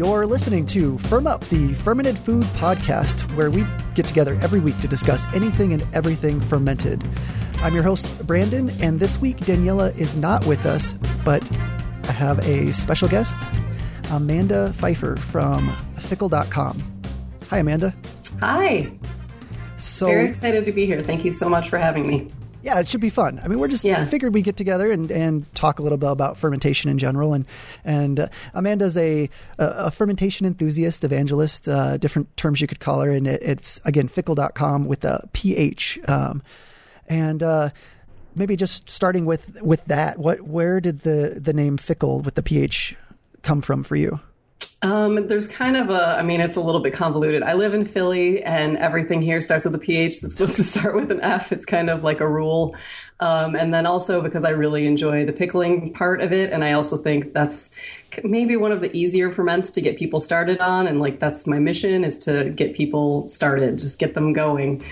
You're listening to Firm Up, the Fermented Food Podcast, where we get together every week to discuss anything and everything fermented. I'm your host, Brandon, and this week Daniela is not with us, but I have a special guest, Amanda Feifer from Phickle.com. Hi, Amanda. Hi. So, Very excited to be here. Thank you so much for having me. Yeah, it should be fun. I mean, we're just Yeah. figured we get together and, and talk a little bit about fermentation in general. And and uh, Amanda's a, a a fermentation enthusiast, evangelist, uh, different terms you could call her. And it, it's again phickle.com with a ph. Um, and uh, maybe just starting with with that, what where did the the name phickle with the ph come from for you? Um, there's kind of a, I mean, it's a little bit convoluted. I live in Philly and everything here starts with a PH that's supposed to start with an F. It's kind of like a rule. Um, and then also because I really enjoy the pickling part of it. And I also think that's maybe one of the easier ferments to get people started on. And like, that's my mission is to get people started, just get them going.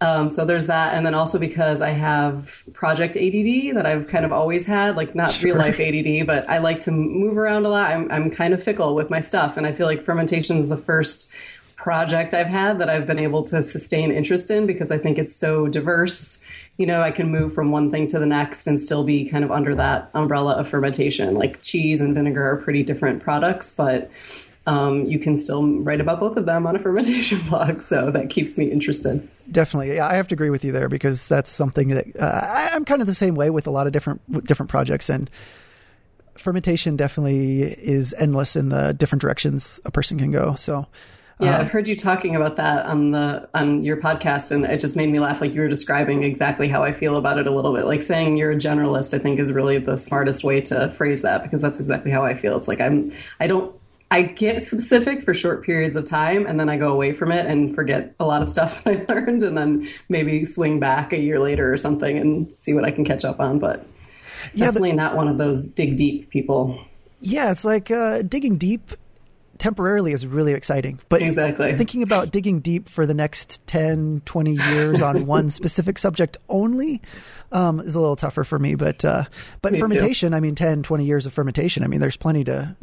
Um, so there's that, and then also because I have project ADD that I've kind of always had, like not real life ADD, but I like to move around a lot. I'm I'm kind of fickle with my stuff, and I feel like fermentation is the first project I've had that I've been able to sustain interest in because I think it's so diverse. You know, I can move from one thing to the next and still be kind of under that umbrella of fermentation. Like cheese and vinegar are pretty different products, but um, you can still write about both of them on a fermentation blog. So that keeps me interested. Definitely, yeah, I have to agree with you there because that's something that uh, I, I'm kind of the same way with a lot of different different projects and fermentation definitely is endless in the different directions a person can go. So, Yeah, uh, I've heard you talking about that on the on your podcast, and it just made me laugh. Like you were describing exactly how I feel about it a little bit. Like saying you're a generalist, I think is really the smartest way to phrase that because that's exactly how I feel. It's like I'm I don't I get specific for short periods of time, and then I go away from it and forget a lot of stuff that I learned, and then maybe swing back a year later or something and see what I can catch up on. But Yeah, but- definitely not one of those dig deep people. yeah, it's like uh, digging deep temporarily is really exciting, but Exactly. thinking about digging deep for the next 10, 20 years on one specific subject only um, is a little tougher for me. But uh, but Me too. fermentation, I mean, 10, 20 years of fermentation. I mean, there's plenty to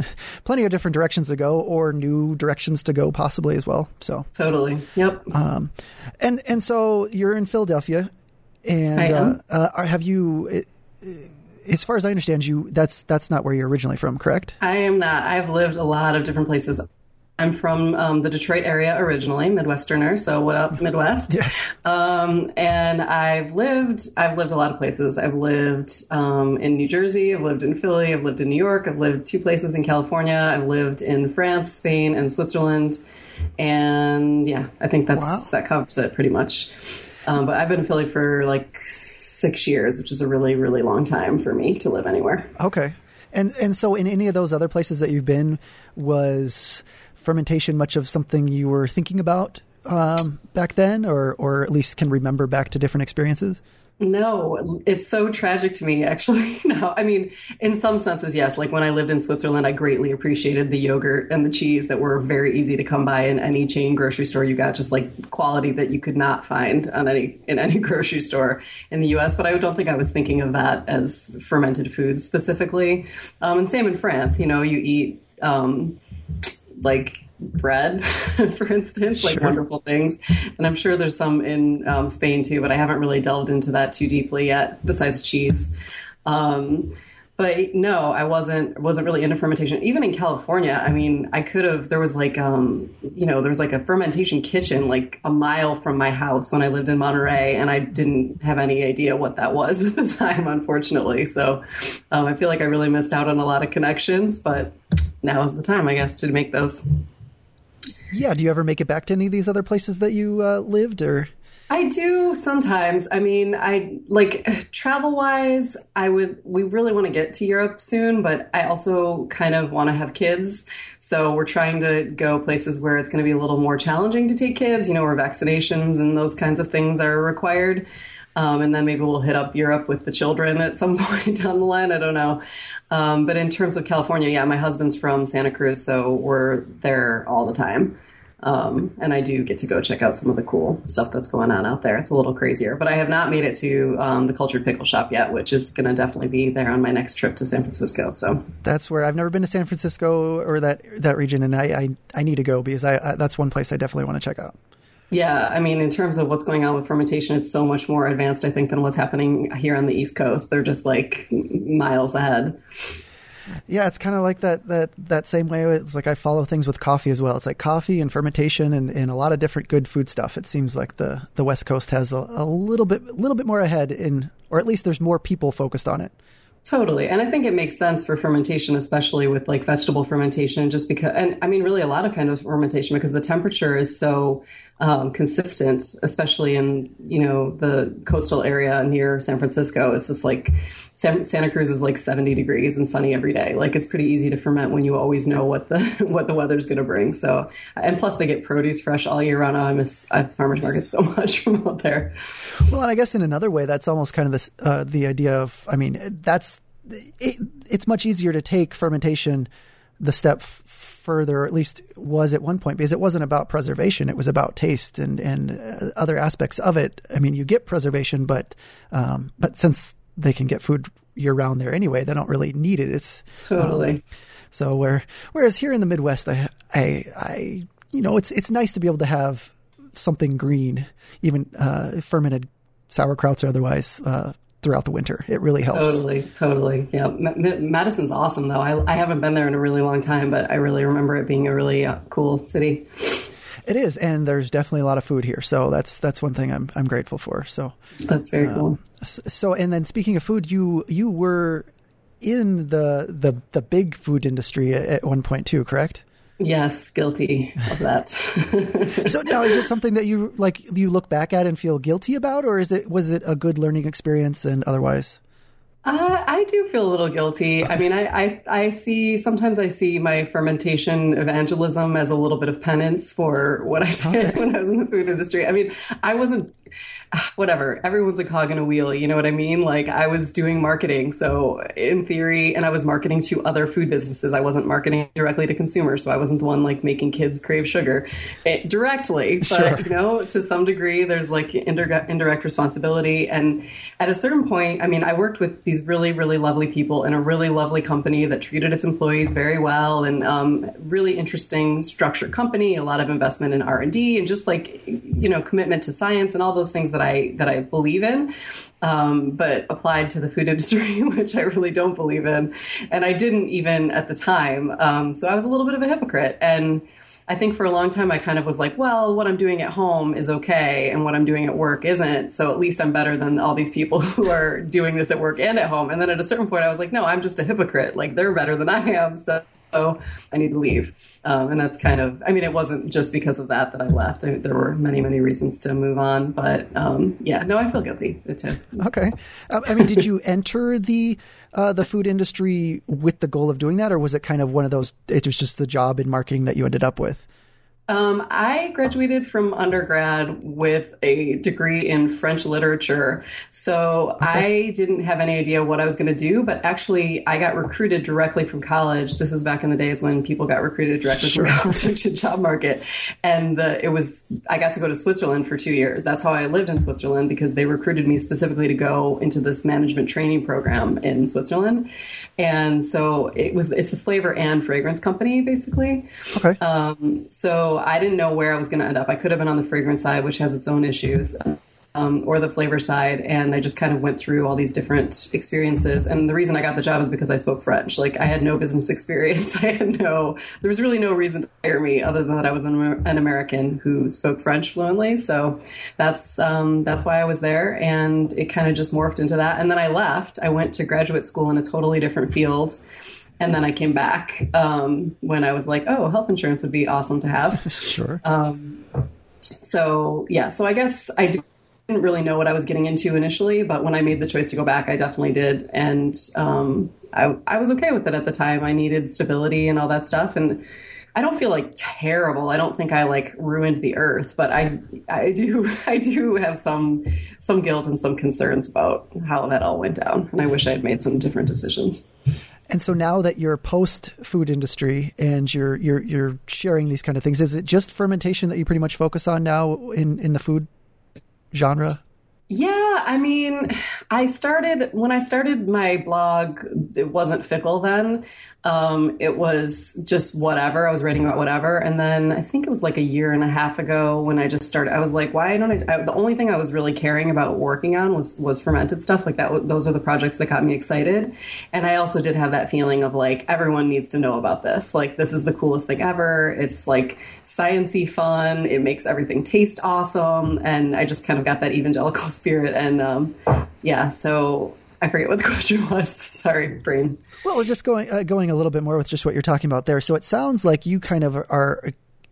plenty of different directions to go or new directions to go possibly as well. So. Totally. Yep. Um, and and so you're in Philadelphia, and. Uh, uh, have you? uh, As far as I understand, you that's that's not where you're originally from, correct? I am not. I've lived a lot of different places. I'm from um, the Detroit area originally, Midwesterner. So what up, Midwest? Yes. Um, and I've lived. I've lived a lot of places. I've lived um, in New Jersey. I've lived in Philly. I've lived in New York. I've lived two places in California. I've lived in France, Spain, and Switzerland. And yeah, I think that's Wow. that covers it pretty much. Um, but I've been in Philly for like six years, which is a really, really long time for me to live anywhere. Okay. And and so in any of those other places that you've been, was fermentation much of something you were thinking about um, back then, or or at least can remember back to different experiences? No, it's so tragic to me, actually. No, I mean, in some senses, yes. Like when I lived in Switzerland, I greatly appreciated the yogurt and the cheese that were very easy to come by in any chain grocery store. You got just like quality that you could not find on any in any grocery store in the U.S. But I don't think I was thinking of that as fermented foods specifically. Um, and same in France. You know, you eat um, like bread, for instance, like Sure. wonderful things. And I'm sure there's some in um, Spain too, but I haven't really delved into that too deeply yet, besides cheese. Um, but no, I wasn't wasn't really into fermentation. Even in California, I mean, I could have. There was like, um, you know, there was like a fermentation kitchen like a mile from my house when I lived in Monterey, and I didn't have any idea what that was at the time, unfortunately. So um, I feel like I really missed out on a lot of connections. But now is the time, I guess, to make those. Yeah. Do you ever make it back to any of these other places that you uh, lived, or? I do sometimes. I mean, I like travel wise, I would, we really want to get to Europe soon, but I also kind of want to have kids. So we're trying to go places where it's going to be a little more challenging to take kids, you know, where vaccinations and those kinds of things are required. Um, and then maybe we'll hit up Europe with the children at some point down the line. I don't know. Um, but in terms of California, yeah, my husband's from Santa Cruz, so we're there all the time. Um, and I do get to go check out some of the cool stuff that's going on out there. It's a little crazier, but I have not made it to um, the Cultured Pickle Shop yet, which is going to definitely be there on my next trip to San Francisco. So that's where I've never been to San Francisco or that that region, and I I, I need to go because I, I that's one place I definitely want to check out. Yeah, I mean, in terms of what's going on with fermentation, it's so much more advanced, I think, than what's happening here on the East Coast. They're just like miles ahead. Yeah, it's kind of like that that that same way. It's like I follow things with coffee as well. It's like coffee and fermentation and, and a lot of different good food stuff. It seems like the the West Coast has a, a little bit a little bit more ahead in, or at least there's more people focused on it. Totally. And I think it makes sense for fermentation, especially with like vegetable fermentation, just because, and I mean, really a lot of kind of fermentation because the temperature is so um, consistent, especially in, you know, the coastal area near San Francisco. It's just like San, Santa Cruz is like 70 degrees and sunny every day. Like it's pretty easy to ferment when you always know what the, what the weather's going to bring. So, and plus they get produce fresh all year round. Oh, I miss I farmers market so much from out there. Well, and I guess in another way, that's almost kind of this, uh, the idea of, I mean, that's, it, it's much easier to take fermentation the step f- further, or at least was at one point, because it wasn't about preservation; it was about taste and and uh, other aspects of it. I mean, you get preservation, but um, but since they can get food year round there anyway, they don't really need it. It's totally. Um, so where whereas here in the Midwest, I I I you know it's it's nice to be able to have something green, even uh, fermented sauerkrauts or otherwise, uh, throughout the winter. It really helps. Totally, totally. Yeah, M- Madison's awesome though. I, I haven't been there in a really long time, but I really remember it being a really uh, cool city. It is, and there's definitely a lot of food here, so that's that's one thing I'm I'm grateful for. So that's very um, cool. So, and then speaking of food, you you were in the the the big food industry at one point too, correct? Yes, guilty of that. so now, is it something that you like? You look back at and feel guilty about, or is it was it a good learning experience and otherwise? Uh, I do feel a little guilty. I mean, I, I, I see sometimes I see my fermentation evangelism as a little bit of penance for what I did okay. when I was in the food industry. I mean, I wasn't whatever. Everyone's a cog in a wheel. You know what I mean? Like I was doing marketing. So in theory, and I was marketing to other food businesses. I wasn't marketing directly to consumers. So I wasn't the one like making kids crave sugar eh, directly. But, sure. you know, to some degree, there's like indirect, indirect responsibility. And at a certain point, I mean, I worked with these really, really lovely people in a really lovely company that treated its employees very well and um, really interesting structured company, a lot of investment in R&D and just like, you know, commitment to science and all those things that I that I believe in, um, but applied to the food industry, which I really don't believe in, and I didn't even at the time. Um, so I was a little bit of a hypocrite, and I think for a long time I kind of was like, well, what I'm doing at home is okay, and what I'm doing at work isn't. So at least I'm better than all these people who are doing this at work and at home. And then at a certain point, I was like, no, I'm just a hypocrite. Like they're better than I am. So so I need to leave. Um, and that's kind of, I mean, it wasn't just because of that that I left. I, there were many, many reasons to move on. But um, yeah, no, I feel guilty too. Okay. Um, I mean, did you enter the uh, the food industry with the goal of doing that, or was it kind of one of those? It was just the job in marketing that you ended up with. Um, I graduated from undergrad with a degree in French literature. So okay. I didn't have any idea what I was going to do, but actually, I got recruited directly from college. This is back in the days when people got recruited directly sure. from college to job market. And the, it was, I got to go to Switzerland for two years. That's how I lived in Switzerland because they recruited me specifically to go into this management training program in Switzerland. And so it was, it's a flavor and fragrance company, basically. Okay. Um, so I didn't know where I was going to end up. I could have been on the fragrance side, which has its own issues um, or the flavor side. And I just kind of went through all these different experiences. And the reason I got the job is because I spoke French. Like I had no business experience. I had no, there was really no reason to hire me other than that I was an, an American who spoke French fluently. So that's, um, that's why I was there. And it kind of just morphed into that. And then I left. I went to graduate school in a totally different field. And then I came back um, when I was like, oh, health insurance would be awesome to have. sure. Um, so, yeah, so I guess I did didn't really know what I was getting into initially, but when I made the choice to go back, I definitely did, and um, I, I was okay with it at the time. I needed stability and all that stuff, and I don't feel like terrible. I don't think I like ruined the earth, but I I do I do have some some guilt and some concerns about how that all went down, and I wish I had made some different decisions. And so now that you're post food industry and you're you're you're sharing these kind of things, is it just fermentation that you pretty much focus on now in in the food genre? Yeah, I mean, I started when I started my blog, it wasn't Phickle then. Um, it was just whatever. I was writing about whatever. And then I think it was like a year and a half ago when I just started, I was like, why don't I, I the only thing I was really caring about working on was, was fermented stuff. Like that, those are the projects that got me excited. And I also did have that feeling of like, everyone needs to know about this. Like, this is the coolest thing ever. It's like sciency fun. It makes everything taste awesome. And I just kind of got that evangelical spirit. And, um, yeah, so I forget what the question was. Sorry, brain. Well, just going uh, going a little bit more with just what you're talking about there. So it sounds like you kind of are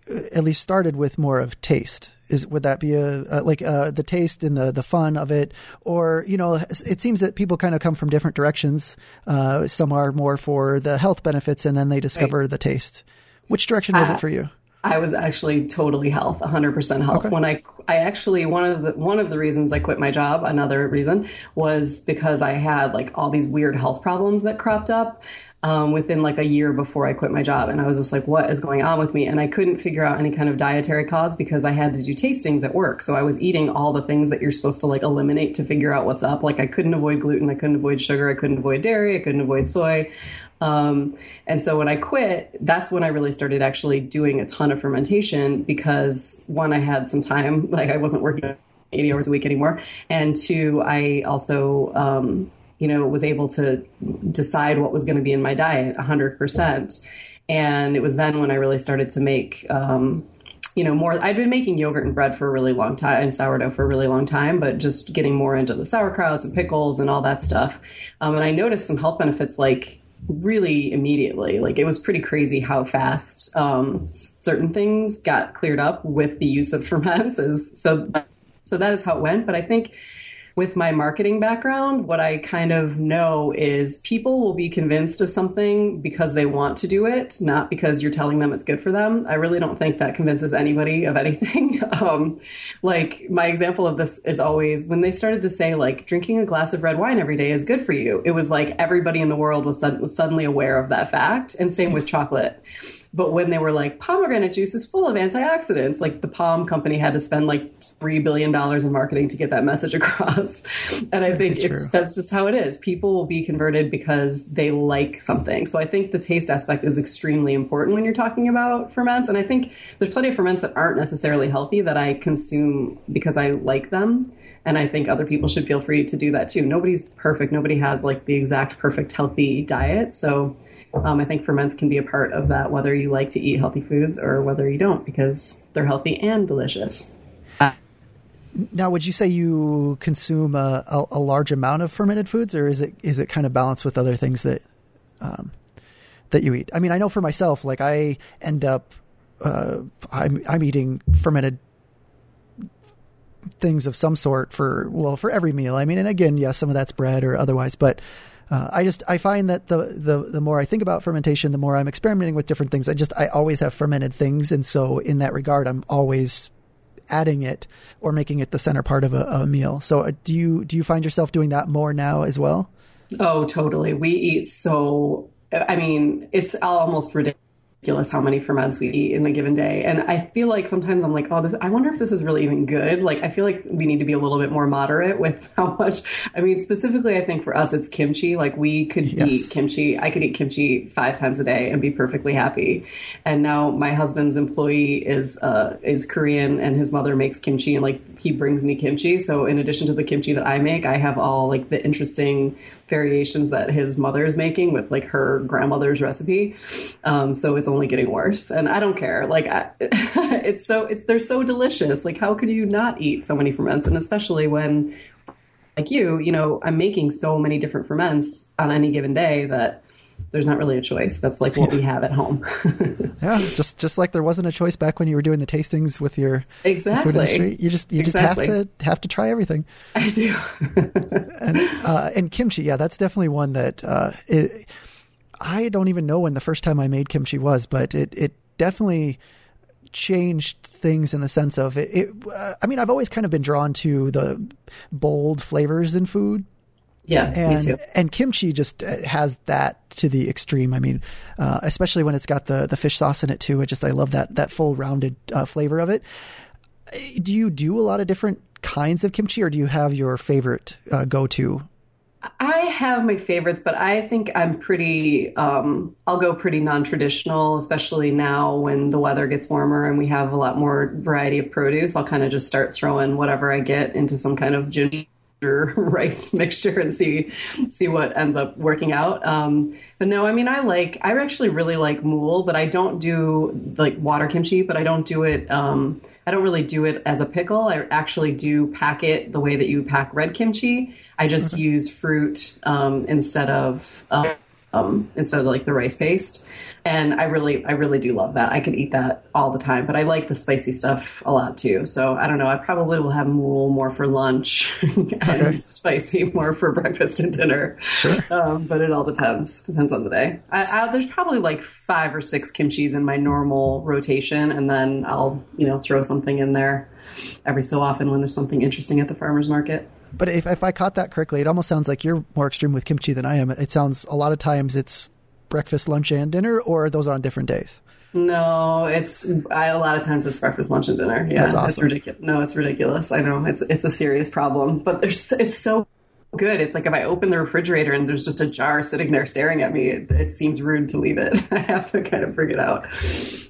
uh, at least started with more of taste. Is would that be a, a like uh, the taste and the the fun of it, or you know, it seems that people kind of come from different directions. Uh, some are more for the health benefits, and then they discover right. the taste. Which direction was it uh, for you? I was actually totally health, 100% health. Okay. When I, I actually, one of the, one of the reasons I quit my job, another reason was because I had like all these weird health problems that cropped up. Um, within like a year before I quit my job. And I was just like, what is going on with me? And I couldn't figure out any kind of dietary cause because I had to do tastings at work. So I was eating all the things that you're supposed to like eliminate to figure out what's up. Like I couldn't avoid gluten, I couldn't avoid sugar, I couldn't avoid dairy, I couldn't avoid soy. Um, and so when I quit, that's when I really started actually doing a ton of fermentation because one, I had some time, like I wasn't working 80 hours a week anymore. And two, I also, um, you know, was able to decide what was going to be in my diet 100%. And it was then when I really started to make, um, you know, more. I'd been making yogurt and bread for a really long time and sourdough for a really long time, but just getting more into the sauerkrauts and pickles and all that stuff. Um, and I noticed some health benefits like really immediately. Like it was pretty crazy how fast um, certain things got cleared up with the use of ferments. Is so so that is how it went. But I think with my marketing background, what I kind of know is people will be convinced of something because they want to do it, not because you're telling them it's good for them. I really don't think that convinces anybody of anything. um, like my example of this is always when they started to say like drinking a glass of red wine every day is good for you. It was like everybody in the world was, was suddenly aware of that fact, and same with chocolate. But when they were like, pomegranate juice is full of antioxidants, like the POM company had to spend like $3 billion in marketing to get that message across. and I think it's, that's just how it is. People will be converted because they like something. So I think the taste aspect is extremely important when you're talking about ferments. And I think there's plenty of ferments that aren't necessarily healthy that I consume because I like them. And I think other people should feel free to do that too. Nobody's perfect. Nobody has like the exact perfect healthy diet. So um, I think ferments can be a part of that, whether you like to eat healthy foods or whether you don't, because they're healthy and delicious. Now, would you say you consume a, a, a, large amount of fermented foods, or is it is it kind of balanced with other things that um, that you eat? I mean, I know for myself, like I end up uh, I'm I'm eating fermented things of some sort for well for every meal. I mean, and again, yes, some of that's bread or otherwise, but uh, I just I find that the, the the more I think about fermentation, the more I'm experimenting with different things. I just I always have fermented things, and so in that regard, I'm always adding it or making it the center part of a, a meal. So uh, do you do you find yourself doing that more now as well? Oh, totally. We eat so. I mean, it's almost ridiculous ridiculous how many ferments we eat in a given day. And I feel like sometimes I'm like, oh, this, I wonder if this is really even good. Like, I feel like we need to be a little bit more moderate with how much. I mean, specifically, I think for us, it's kimchi. Like, we could yes. eat kimchi. I could eat kimchi five times a day and be perfectly happy. And now my husband's employee is uh, is Korean, and his mother makes kimchi, and like he brings me kimchi. So in addition to the kimchi that I make, I have all like the interesting variations that his mother is making with like her grandmother's recipe. Um, so it's only getting worse, and I don't care. Like I, it's so it's they're so delicious. Like how could you not eat so many ferments, and especially when like you, you know, I'm making so many different ferments on any given day that there's not really a choice. That's like what we have at home. yeah, just just like there wasn't a choice back when you were doing the tastings with your exactly. food industry. You just you exactly. just have to have to try everything. I do. and uh, and kimchi, yeah, that's definitely one that uh, it, I don't even know when the first time I made kimchi was, but it it definitely changed things in the sense of it. it uh, I mean, I've always kind of been drawn to the bold flavors in food Yeah, and me too. and kimchi just uh, has that to the extreme. I mean, uh, especially when it's got the the fish sauce in it too. It just I love that that full rounded uh, flavor of it. Uh, Do you do a lot of different kinds of kimchi, or do you have your favorite uh, go to? I have my favorites, but I think I'm pretty, um, I'll go pretty non traditional, especially now when the weather gets warmer and we have a lot more variety of produce. I'll kind of just start throwing whatever I get into some kind of ginger rice mixture and see see what ends up working out. Um, but no, I mean I like I actually really like mool, but I don't do like water kimchi, but I don't do it um, I don't really do it as a pickle. I actually do pack it the way that you pack red kimchi. I just use fruit um, instead of um, instead of like the rice paste. And I really, I really do love that. I could eat that all the time, but I like the spicy stuff a lot too. So I don't know. I probably will have mool more for lunch and Okay. spicy more for breakfast and dinner. Sure. Um, but it all depends. Depends on the day. I, I, there's probably like five or six kimchis in my normal rotation, and then I'll, you know, throw something in there every so often when there's something interesting at the farmer's market. But if if I caught that correctly, it almost sounds like you're more extreme with kimchi than I am. It sounds a lot of times it's breakfast, lunch, and dinner, or those are on different days. No, it's I, a lot of times it's breakfast, lunch, and dinner. Yeah, That's it's ridiculous. No, it's ridiculous. I know it's it's a serious problem, but there's it's so good. It's like if I open the refrigerator and there's just a jar sitting there staring at me, it, it seems rude to leave it. I have to kind of bring it out.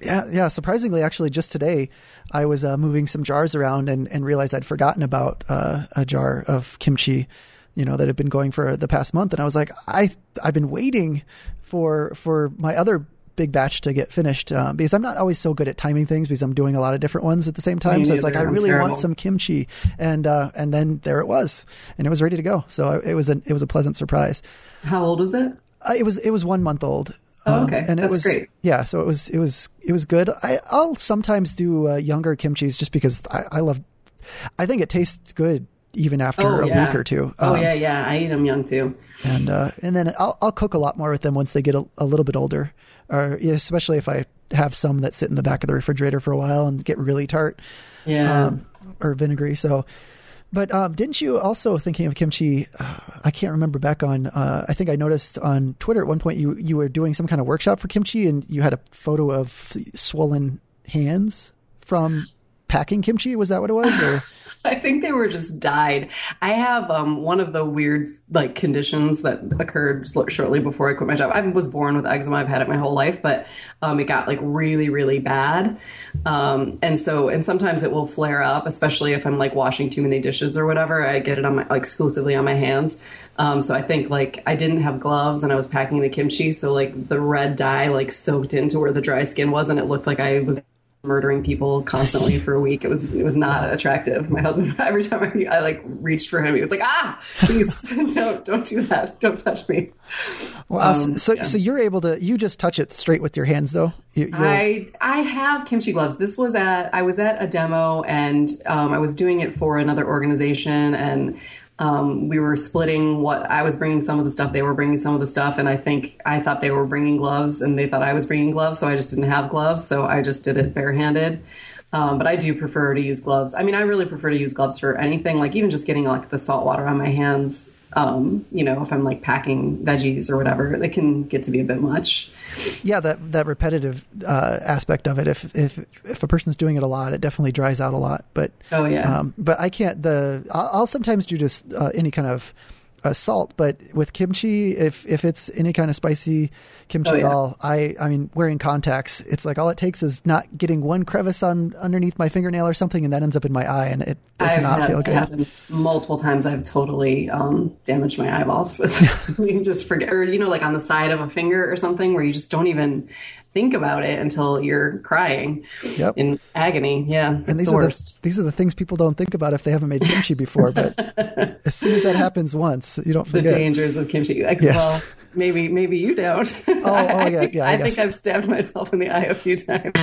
Yeah, yeah. Surprisingly, actually, just today, I was uh, moving some jars around and, and realized I'd forgotten about uh, a jar of kimchi, you know, that had been going for the past month, and I was like, I I've been waiting for for my other big batch to get finished uh, because I'm not always so good at timing things because I'm doing a lot of different ones at the same time. Me so it's like I neither. I'm really want some kimchi, and uh, and then there it was, and it was ready to go. So it was a it was a pleasant surprise. How old was it? Uh, it was it was one month old. Oh, okay. and it That's was great. yeah. So it was it was it was good. I I'll sometimes do uh, younger kimchi's just because I, I love. I think it tastes good even after Oh, a yeah. week or two. Oh Um, yeah, yeah. I eat them young too. and uh, and then I'll I'll cook a lot more with them once they get a, a little bit older, or especially if I have some that sit in the back of the refrigerator for a while and get really tart Yeah. um, or vinegary. So, but um, didn't you also thinking of kimchi? Uh, I can't remember back on. Uh, I think I noticed on Twitter at one point you you were doing some kind of workshop for kimchi, and you had a photo of swollen hands from packing kimchi. Was that what it was? I think they were just dyed. I have um, one of the weird like conditions that occurred shortly before I quit my job. I was born with eczema. I've had it my whole life, but um, it got like really, really bad. Um, and so, and sometimes it will flare up, especially if I'm like washing too many dishes or whatever. I get it on my like, exclusively on my hands. Um, so I think like I didn't have gloves and I was packing the kimchi, so like the red dye like soaked into where the dry skin was, and it looked like I was murdering people constantly for a week. It was it was not attractive. My husband every time I, I like reached for him, he was like, "Ah, please don't don't do that. Don't touch me." well, Um, so yeah. so you're able to you just touch it straight with your hands though. You, I I have kimchi gloves. This was at I was at a demo and um, I was doing it for another organization and um, we were splitting what I was bringing some of the stuff they were bringing some of the stuff and I think I thought they were bringing gloves and they thought I was bringing gloves so I just didn't have gloves so I just did it barehanded. Um, but I do prefer to use gloves. I mean, I really prefer to use gloves for anything, like even just getting like the salt water on my hands. Um, you know, if I'm like packing veggies or whatever, it can get to be a bit much. yeah that that repetitive uh, aspect of it if if if a person's doing it a lot it definitely dries out a lot but Oh yeah. um, but i can't the i'll, I'll sometimes do just uh, any kind of uh, salt but with kimchi if if it's any kind of spicy kimchi Oh, at yeah. all i i mean wearing contacts it's like all it takes is not getting one crevice on underneath my fingernail or something and that ends up in my eye and it does I've not feel good multiple times. I've totally um, damaged my eyeballs with you just forget, or you know, like on the side of a finger or something, where you just don't even think about it until you're crying Yep. in agony. Yeah, and these the are the these are the things people don't think about if they haven't made kimchi before but as soon as that happens once you don't forget the dangers of kimchi. Like, Yes. Well, maybe maybe you don't. oh, oh I, yeah, think, yeah, I, I think I've stabbed myself in the eye a few times.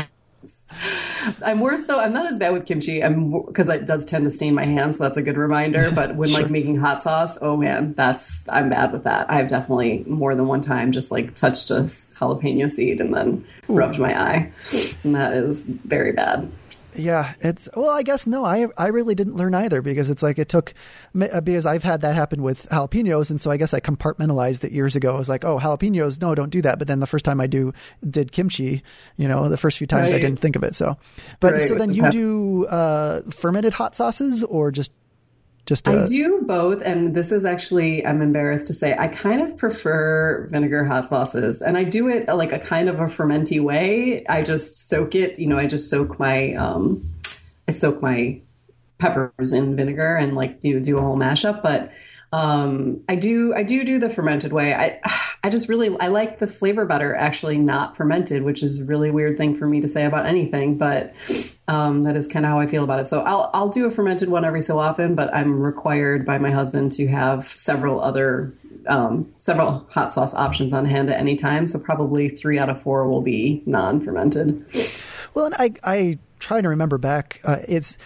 I'm worse though. I'm not as bad with kimchi. I'm because it does tend to stain my hands, so that's a good reminder. But when Sure. like making hot sauce, oh man, that's I'm bad with that. I've definitely more than one time just like touched a jalapeno seed and then rubbed my eye, and that is very bad. Yeah, it's well. I guess no. I I really didn't learn either because it's like it took uh, because I've had that happen with jalapenos, and so I guess I compartmentalized it years ago. I was like, oh, jalapenos, no, don't do that. But then the first time I do did kimchi, you know, the first few times right. I didn't think of it. So, but right. so then you do uh, fermented hot sauces or just just I do both, and this is actually I'm embarrassed to say I kind of prefer vinegar hot sauces, and I do it like a kind of a fermenty way. I just soak it, you know, I just soak my um, I soak my peppers in vinegar and like you know, do a whole mashup, but um, I do I do do the fermented way. I I just really I like the flavor better actually not fermented, which is a really weird thing for me to say about anything, but um, that is kind of how I feel about it. So I'll I'll do a fermented one every so often, but I'm required by my husband to have several other um, several hot sauce options on hand at any time. So probably three out of four will be non-fermented. Well, and I I try to remember back. Uh, it's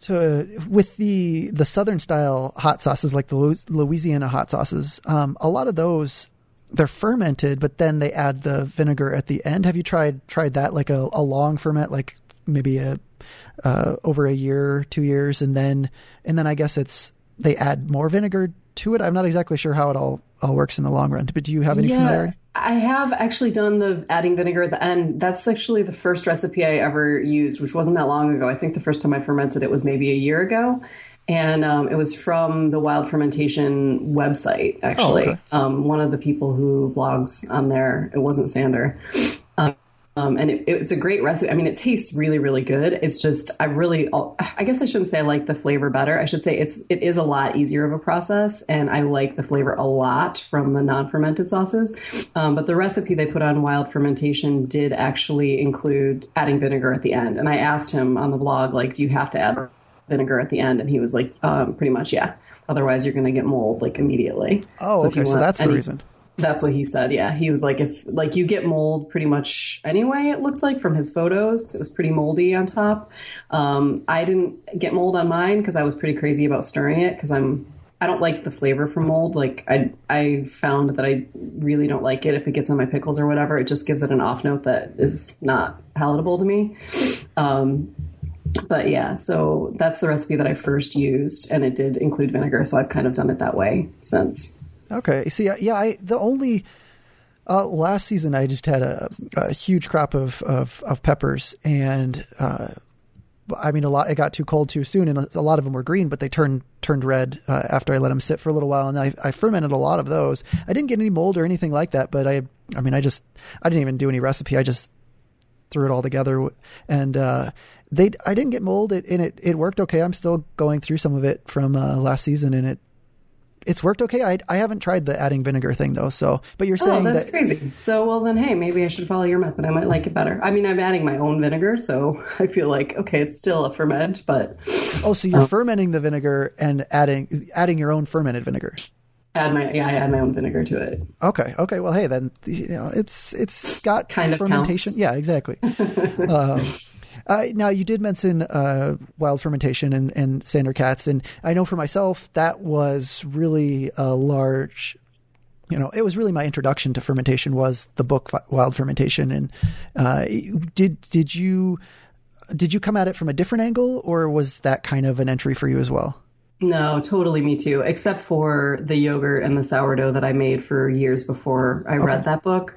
to with the the southern style hot sauces like the Louisiana hot sauces. Um, a lot of those they're fermented, but then they add the vinegar at the end. Have you tried tried that like a, a long ferment, like maybe a uh, over a year, two years, and then and then I guess it's they add more vinegar to it. I'm not exactly sure how it all all works in the long run, but do you have any yeah, familiarity? I have actually done the adding vinegar at the end. That's actually the first recipe I ever used, which wasn't that long ago. I think the first time I fermented it was maybe a year ago. And um, it was from the Wild Fermentation website, actually. Oh, okay. um, one of the people who blogs on there, it wasn't Sandor. Um, and it, it's a great recipe. I mean, it tastes really, really good. It's just, I really, I guess I shouldn't say I like the flavor better. I should say it's, it is a lot easier of a process, and I like the flavor a lot from the non-fermented sauces. Um, but the recipe they put on wild fermentation did actually include adding vinegar at the end. And I asked him on the blog, like, do you have to add vinegar at the end? And he was like, um, pretty much, yeah. Otherwise, you're going to get mold like immediately. Oh, so okay. So that's the reason. That's what he said. Yeah, he was like, if like you get mold pretty much anyway. It looked like from his photos, it was pretty moldy on top. Um, I didn't get mold on mine because I was pretty crazy about stirring it because I'm I don't like the flavor from mold. Like I I found that I really don't like it if it gets on my pickles or whatever. It just gives it an off note that is not palatable to me. Um, but yeah, so that's the recipe that I first used, and it did include vinegar. So I've kind of done it that way since. Okay. See, yeah, I the only uh, last season I just had a, a huge crop of, of, of peppers, and uh, I mean a lot. It got too cold too soon, and a, lot of them were green, but they turned turned red uh, after I let them sit for a little while, and then I, I, fermented a lot of those. I didn't get any mold or anything like that, but I I mean I just I didn't even do any recipe. I just threw it all together, and uh, they I didn't get mold, it, and it it worked okay. I'm still going through some of it from uh, last season, and it it's worked okay. I, I haven't tried the adding vinegar thing though. So, but you're oh, saying oh, that's that, crazy. So, well then, hey, maybe I should follow your method. I might like it better. I mean, I'm adding my own vinegar, so I feel like okay, it's still a ferment, but oh, so you're um, fermenting the vinegar and adding adding your own fermented vinegar. Add my yeah, I add my own vinegar to it. Okay, okay. Well, hey, then you know it's it's got kind of fermentation. Yeah, exactly. um, uh, now, you did mention uh, wild fermentation and, and Sandor Katz, and I know for myself that was really a large. You know, it was really my introduction to fermentation was the book Wild Fermentation, and uh, did did you did you come at it from a different angle, or was that kind of an entry for you as well? No, totally me too, except for the yogurt and the sourdough that I made for years before I okay. read that book.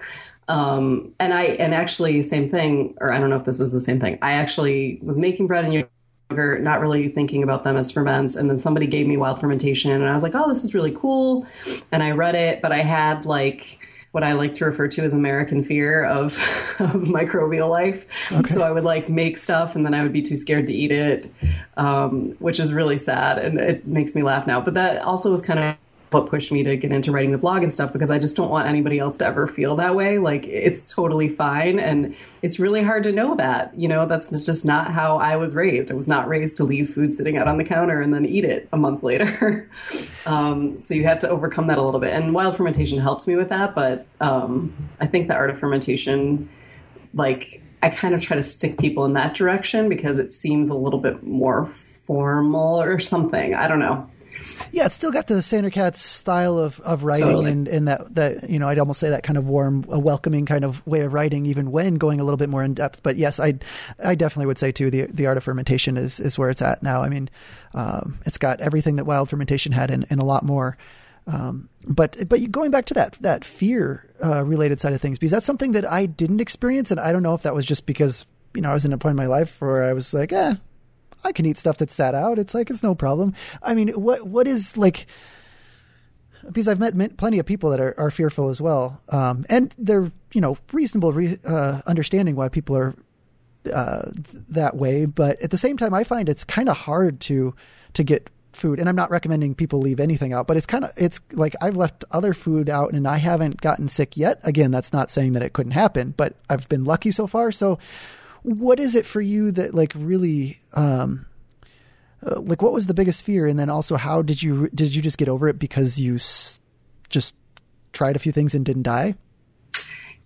Um, and I, and actually same thing, or I don't know if this is the same thing. I actually was making bread and yogurt, not really thinking about them as ferments. And then somebody gave me wild fermentation and I was like, oh, this is really cool. And I read it, but I had like, what I like to refer to as American fear of, of microbial life. Okay. So I would like make stuff and then I would be too scared to eat it, um, which is really sad and it makes me laugh now. But that also was kind of what pushed me to get into writing the blog and stuff because I just don't want anybody else to ever feel that way. Like it's totally fine. And it's really hard to know that. You know, that's just not how I was raised. I was not raised to leave food sitting out on the counter and then eat it a month later. um, so you have to overcome that a little bit. And wild fermentation helped me with that. But um, I think the art of fermentation, like, I kind of try to stick people in that direction because it seems a little bit more formal or something. I don't know Yeah, it's still got the Sandor Katz style of, of writing totally. and, and that, that, you know, I'd almost say that kind of warm, a welcoming kind of way of writing, even when going a little bit more in depth. But yes, I, I definitely would say too, the, the art of fermentation is, is where it's at now. I mean, um, it's got everything that wild fermentation had and, and a lot more. Um, but but going back to that that fear uh, related side of things, because that's something that I didn't experience, and I don't know if that was just because you know I was in a point in my life where I was like, eh, I can eat stuff that's sat out. It's like it's no problem. I mean, what what is like? Because I've met plenty of people that are, are fearful as well, um, and they're you know reasonable re- uh, understanding why people are uh, that way. But at the same time, I find it's kind of hard to to get food and i'm not recommending people leave anything out but it's kind of it's like i've left other food out and i haven't gotten sick yet again that's not saying that it couldn't happen but i've been lucky so far so what is it for you that like really um uh, like what was the biggest fear and then also how did you did you just get over it because you s- just tried a few things and didn't die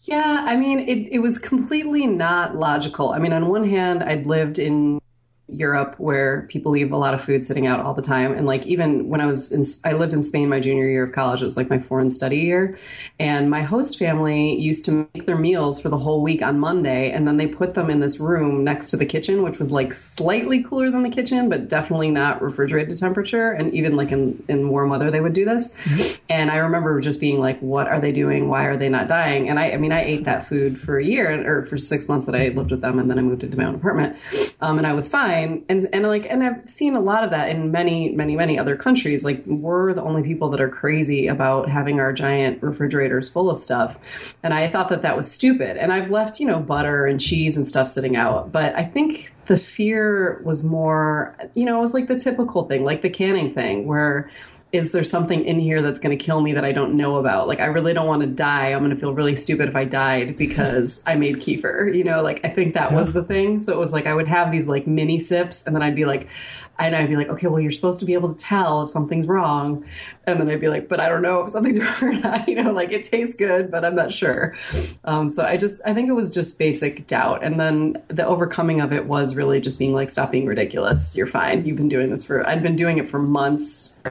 yeah, I mean, it, it was completely not logical. I mean, on one hand, I'd lived in Europe where people leave a lot of food sitting out all the time. And like even when I was in, I lived in Spain my junior year of college. It was like my foreign study year, and my host family used to make their meals for the whole week on Monday, and then they put them in this room next to the kitchen, which was like slightly cooler than the kitchen, but definitely not refrigerated temperature. And even like in in warm weather, they would do this. Mm-hmm. And I remember just being like, "What are they doing? Why are they not dying?" And I, I mean, I ate that food for a year or for six months that I lived with them, and then I moved into my own apartment, um, and I was fine fine. And and like and I've seen a lot of that in many many many other countries. Like we're the only people that are crazy about having our giant refrigerators full of stuff. And I thought that that was stupid. And I've left you know butter and cheese and stuff sitting out. But I think the fear was more you know it was like the typical thing, like the canning thing, where is there something in here that's going to kill me that I don't know about? Like, I really don't want to die. I'm going to feel really stupid if I died because I made kefir. You know, like I think that yeah. was the thing. So it was like I would have these like mini sips, and then I'd be like, and I'd be like, okay, well, you're supposed to be able to tell if something's wrong, and then I'd be like, but I don't know if something's wrong or not. You know, like it tastes good, but I'm not sure. Um, so I just, I think it was just basic doubt, and then the overcoming of it was really just being like, stop being ridiculous. You're fine. You've been doing this for. I'd been doing it for months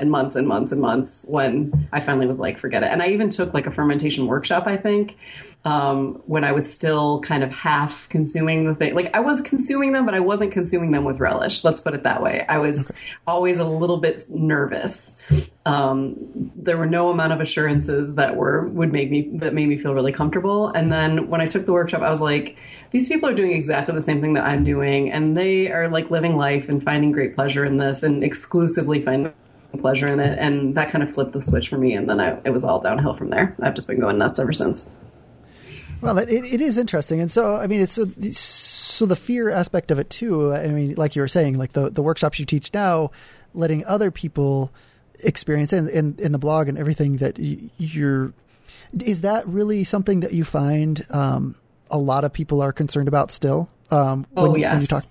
and months and months and months when I finally was like, forget it. And I even took like a fermentation workshop, I think, um, when I was still kind of half consuming the thing. Like I was consuming them, but I wasn't consuming them with relish. Let's put it that way. I was okay. always a little bit nervous. Um, there were no amount of assurances that were would make me that made me feel really comfortable. And then when I took the workshop, I was like, these people are doing exactly the same thing that I'm doing, and they are like living life and finding great pleasure in this, and exclusively finding pleasure in it, and that kind of flipped the switch for me. And then I, it was all downhill from there. I've just been going nuts ever since. Well, it, it is interesting, and so I mean, it's so, so the fear aspect of it too. I mean, like you were saying, like the the workshops you teach now, letting other people experience in in, in the blog and everything that you're. Is that really something that you find um, a lot of people are concerned about still? Um, oh when, yes. When you talk-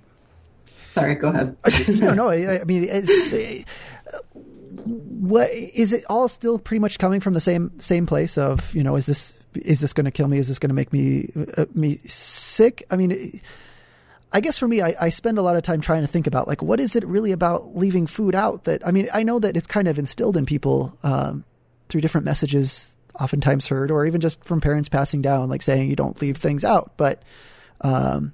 Sorry, go ahead. no, no. I, I mean, it's what is it all still pretty much coming from the same same place of you know is this is this going to kill me is this going to make me uh, me sick i mean i guess for me I, I spend a lot of time trying to think about like what is it really about leaving food out that i mean i know that it's kind of instilled in people um, through different messages oftentimes heard or even just from parents passing down like saying you don't leave things out but um,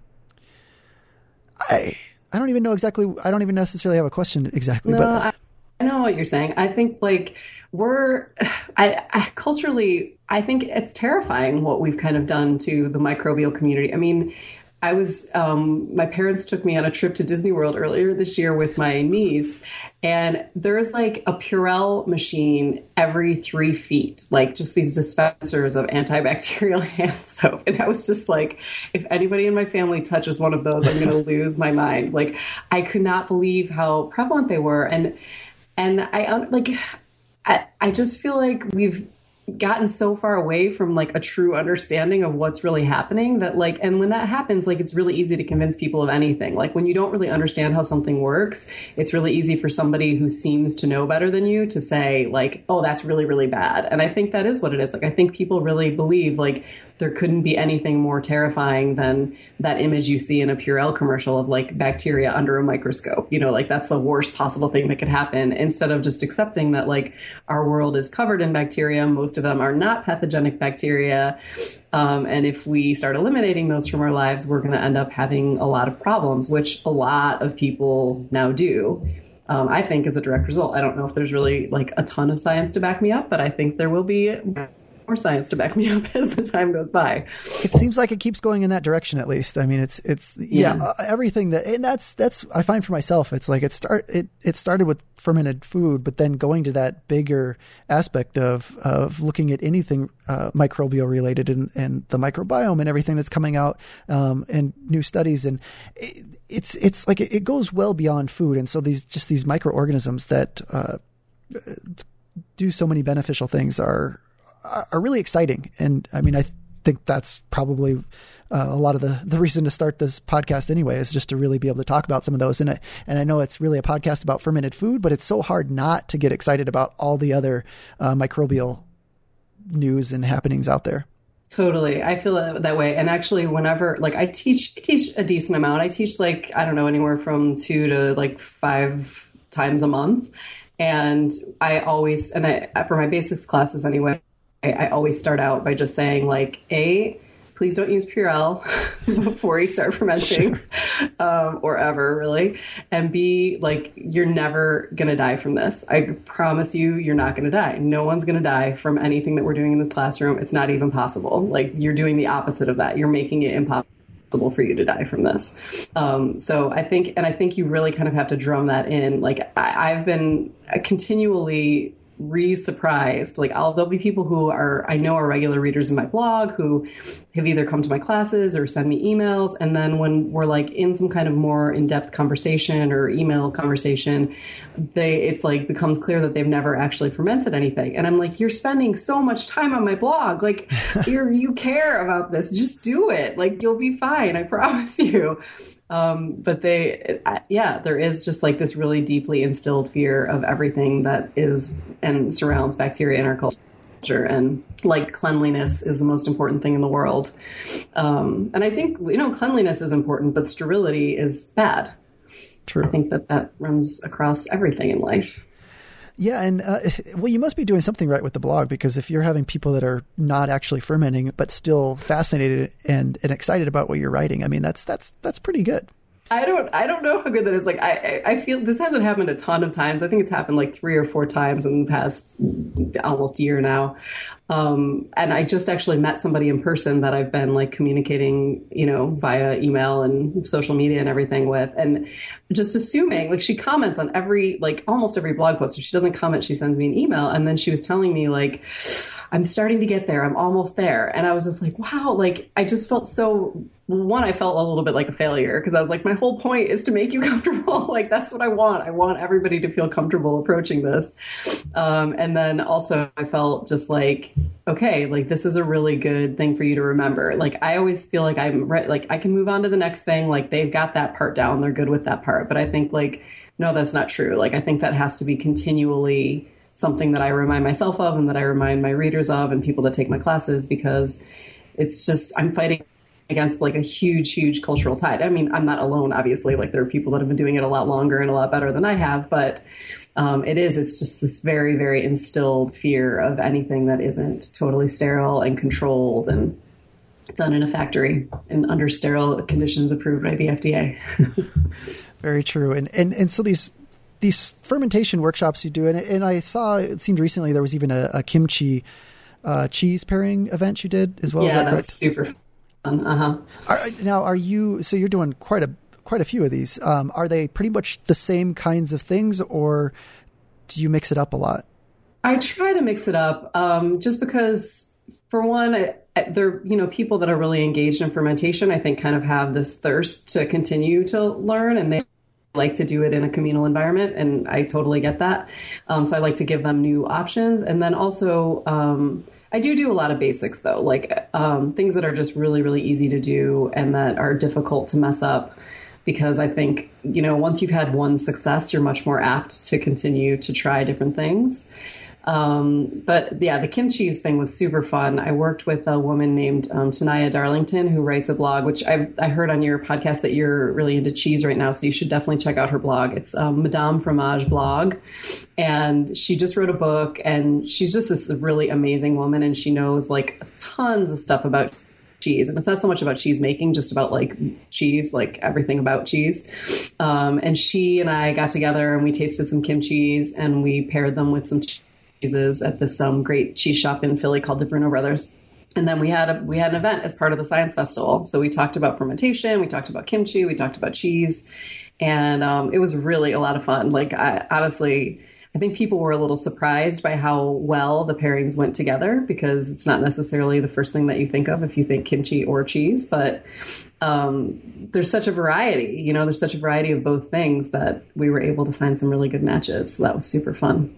i I don't even know exactly. I don't even necessarily have a question exactly, no, but I, I know what you're saying. I think like we're I, I, culturally I think it's terrifying what we've kind of done to the microbial community. I mean, I was um, my parents took me on a trip to Disney World earlier this year with my niece, and there's like a Purell machine every three feet, like just these dispensers of antibacterial hand soap. And I was just like, if anybody in my family touches one of those, I'm going to lose my mind. Like, I could not believe how prevalent they were, and and I um, like, I I just feel like we've gotten so far away from like a true understanding of what's really happening that like and when that happens like it's really easy to convince people of anything. Like when you don't really understand how something works it's really easy for somebody who seems to know better than you to say like oh that's really really bad. And i think that is what it is. Like i think people really believe like there couldn't be anything more terrifying than that image you see in a Purell commercial of like bacteria under a microscope. You know, like that's the worst possible thing that could happen. Instead of just accepting that like our world is covered in bacteria, most of them are not pathogenic bacteria. Um, and if we start eliminating those from our lives, we're going to end up having a lot of problems, which a lot of people now do. Um, I think as a direct result. I don't know if there's really like a ton of science to back me up, but I think there will be more science to back me up as the time goes by. It seems like it keeps going in that direction at least. I mean, it's it's yeah, yeah. Uh, everything that and that's that's I find for myself it's like it start it it started with fermented food, but then going to that bigger aspect of of looking at anything uh, microbial related and, and the microbiome and everything that's coming out um, and new studies and it, it's it's like it, it, goes well beyond food and so these just these microorganisms that uh, do so many beneficial things are are really exciting. And I mean, I think that's probably uh, a lot of the, the reason to start this podcast anyway is just to really be able to talk about some of those. And I, and I know it's really a podcast about fermented food, but it's so hard not to get excited about all the other uh, microbial news and happenings out there. Totally. I feel that way. And actually, whenever, like, I teach, I teach a decent amount. I teach, like, I don't know, anywhere from two to like five times a month. And I always, and I, for my basics classes anyway, I, I always start out by just saying like a please don't use Purell before you start fermenting sure. um, or ever really. And B, like, you're never going to die from this. I promise you, you're not going to die. No one's going to die from anything that we're doing in this classroom. It's not even possible. Like, you're doing the opposite of that. You're making it impossible for you to die from this. Um, so I think, and I think you really kind of have to drum that in. Like, I, I've been continually re-surprised. Like I'll there'll be people who are I know are regular readers in my blog who have either come to my classes or send me emails. And then when we're like in some kind of more in-depth conversation or email conversation they it's like becomes clear that they've never actually fermented anything. And I'm like you're spending so much time on my blog. Like you you care about this. Just do it. Like you'll be fine. I promise you um, but they, yeah, there is just like this really deeply instilled fear of everything that is and surrounds bacteria in our culture. And like cleanliness is the most important thing in the world. Um, and I think, you know, cleanliness is important, but sterility is bad. True. I think that that runs across everything in life. Yeah, and uh, well, you must be doing something right with the blog because if you're having people that are not actually fermenting but still fascinated and, and excited about what you're writing, I mean that's that's that's pretty good. I don't I don't know how good that is. Like I I feel this hasn't happened a ton of times. I think it's happened like three or four times in the past almost year now. Um, and I just actually met somebody in person that I've been like communicating, you know, via email and social media and everything with. And just assuming, like, she comments on every, like, almost every blog post. If she doesn't comment, she sends me an email. And then she was telling me, like, I'm starting to get there. I'm almost there. And I was just like, wow, like, I just felt so one, I felt a little bit like a failure because I was like, my whole point is to make you comfortable. like, that's what I want. I want everybody to feel comfortable approaching this. Um, and then also, I felt just like, okay, like, this is a really good thing for you to remember. Like, I always feel like I'm re- like, I can move on to the next thing. Like, they've got that part down. They're good with that part. But I think, like, no, that's not true. Like, I think that has to be continually something that I remind myself of and that I remind my readers of and people that take my classes because it's just, I'm fighting against like a huge, huge cultural tide. I mean, I'm not alone, obviously. Like there are people that have been doing it a lot longer and a lot better than I have, but um, it is. It's just this very, very instilled fear of anything that isn't totally sterile and controlled and done in a factory and under sterile conditions approved by the FDA. very true. And and and so these these fermentation workshops you do, and, and I saw it seemed recently there was even a, a kimchi. Uh, cheese pairing event you did as well. Yeah, that, that was super uh huh. Now, are you? So you're doing quite a quite a few of these. Um, are they pretty much the same kinds of things, or do you mix it up a lot? I try to mix it up, um, just because, for one, there are, you know people that are really engaged in fermentation. I think kind of have this thirst to continue to learn, and they like to do it in a communal environment and i totally get that um, so i like to give them new options and then also um, I do do a lot of basics though, like um, things that are just really, really easy to do and that are difficult to mess up. Because I think, you know, once you've had one success, you're much more apt to continue to try different things. Um, but yeah, the kimchi thing was super fun. I worked with a woman named um, Tenaya Darlington who writes a blog, which I, I heard on your podcast that you're really into cheese right now. So you should definitely check out her blog. It's um, Madame Fromage blog. And she just wrote a book and she's just this really amazing woman and she knows like tons of stuff about cheese. And it's not so much about cheese making, just about like cheese, like everything about cheese. Um, and she and I got together and we tasted some kimchi's and we paired them with some cheeses at this um, great cheese shop in Philly called Di Bruno Brothers. And then we had a we had an event as part of the science festival. So we talked about fermentation, we talked about kimchi, we talked about cheese, and um, it was really a lot of fun. Like I honestly, I think people were a little surprised by how well the pairings went together because it's not necessarily the first thing that you think of if you think kimchi or cheese, but um, there's such a variety. You know, there's such a variety of both things that we were able to find some really good matches. So that was super fun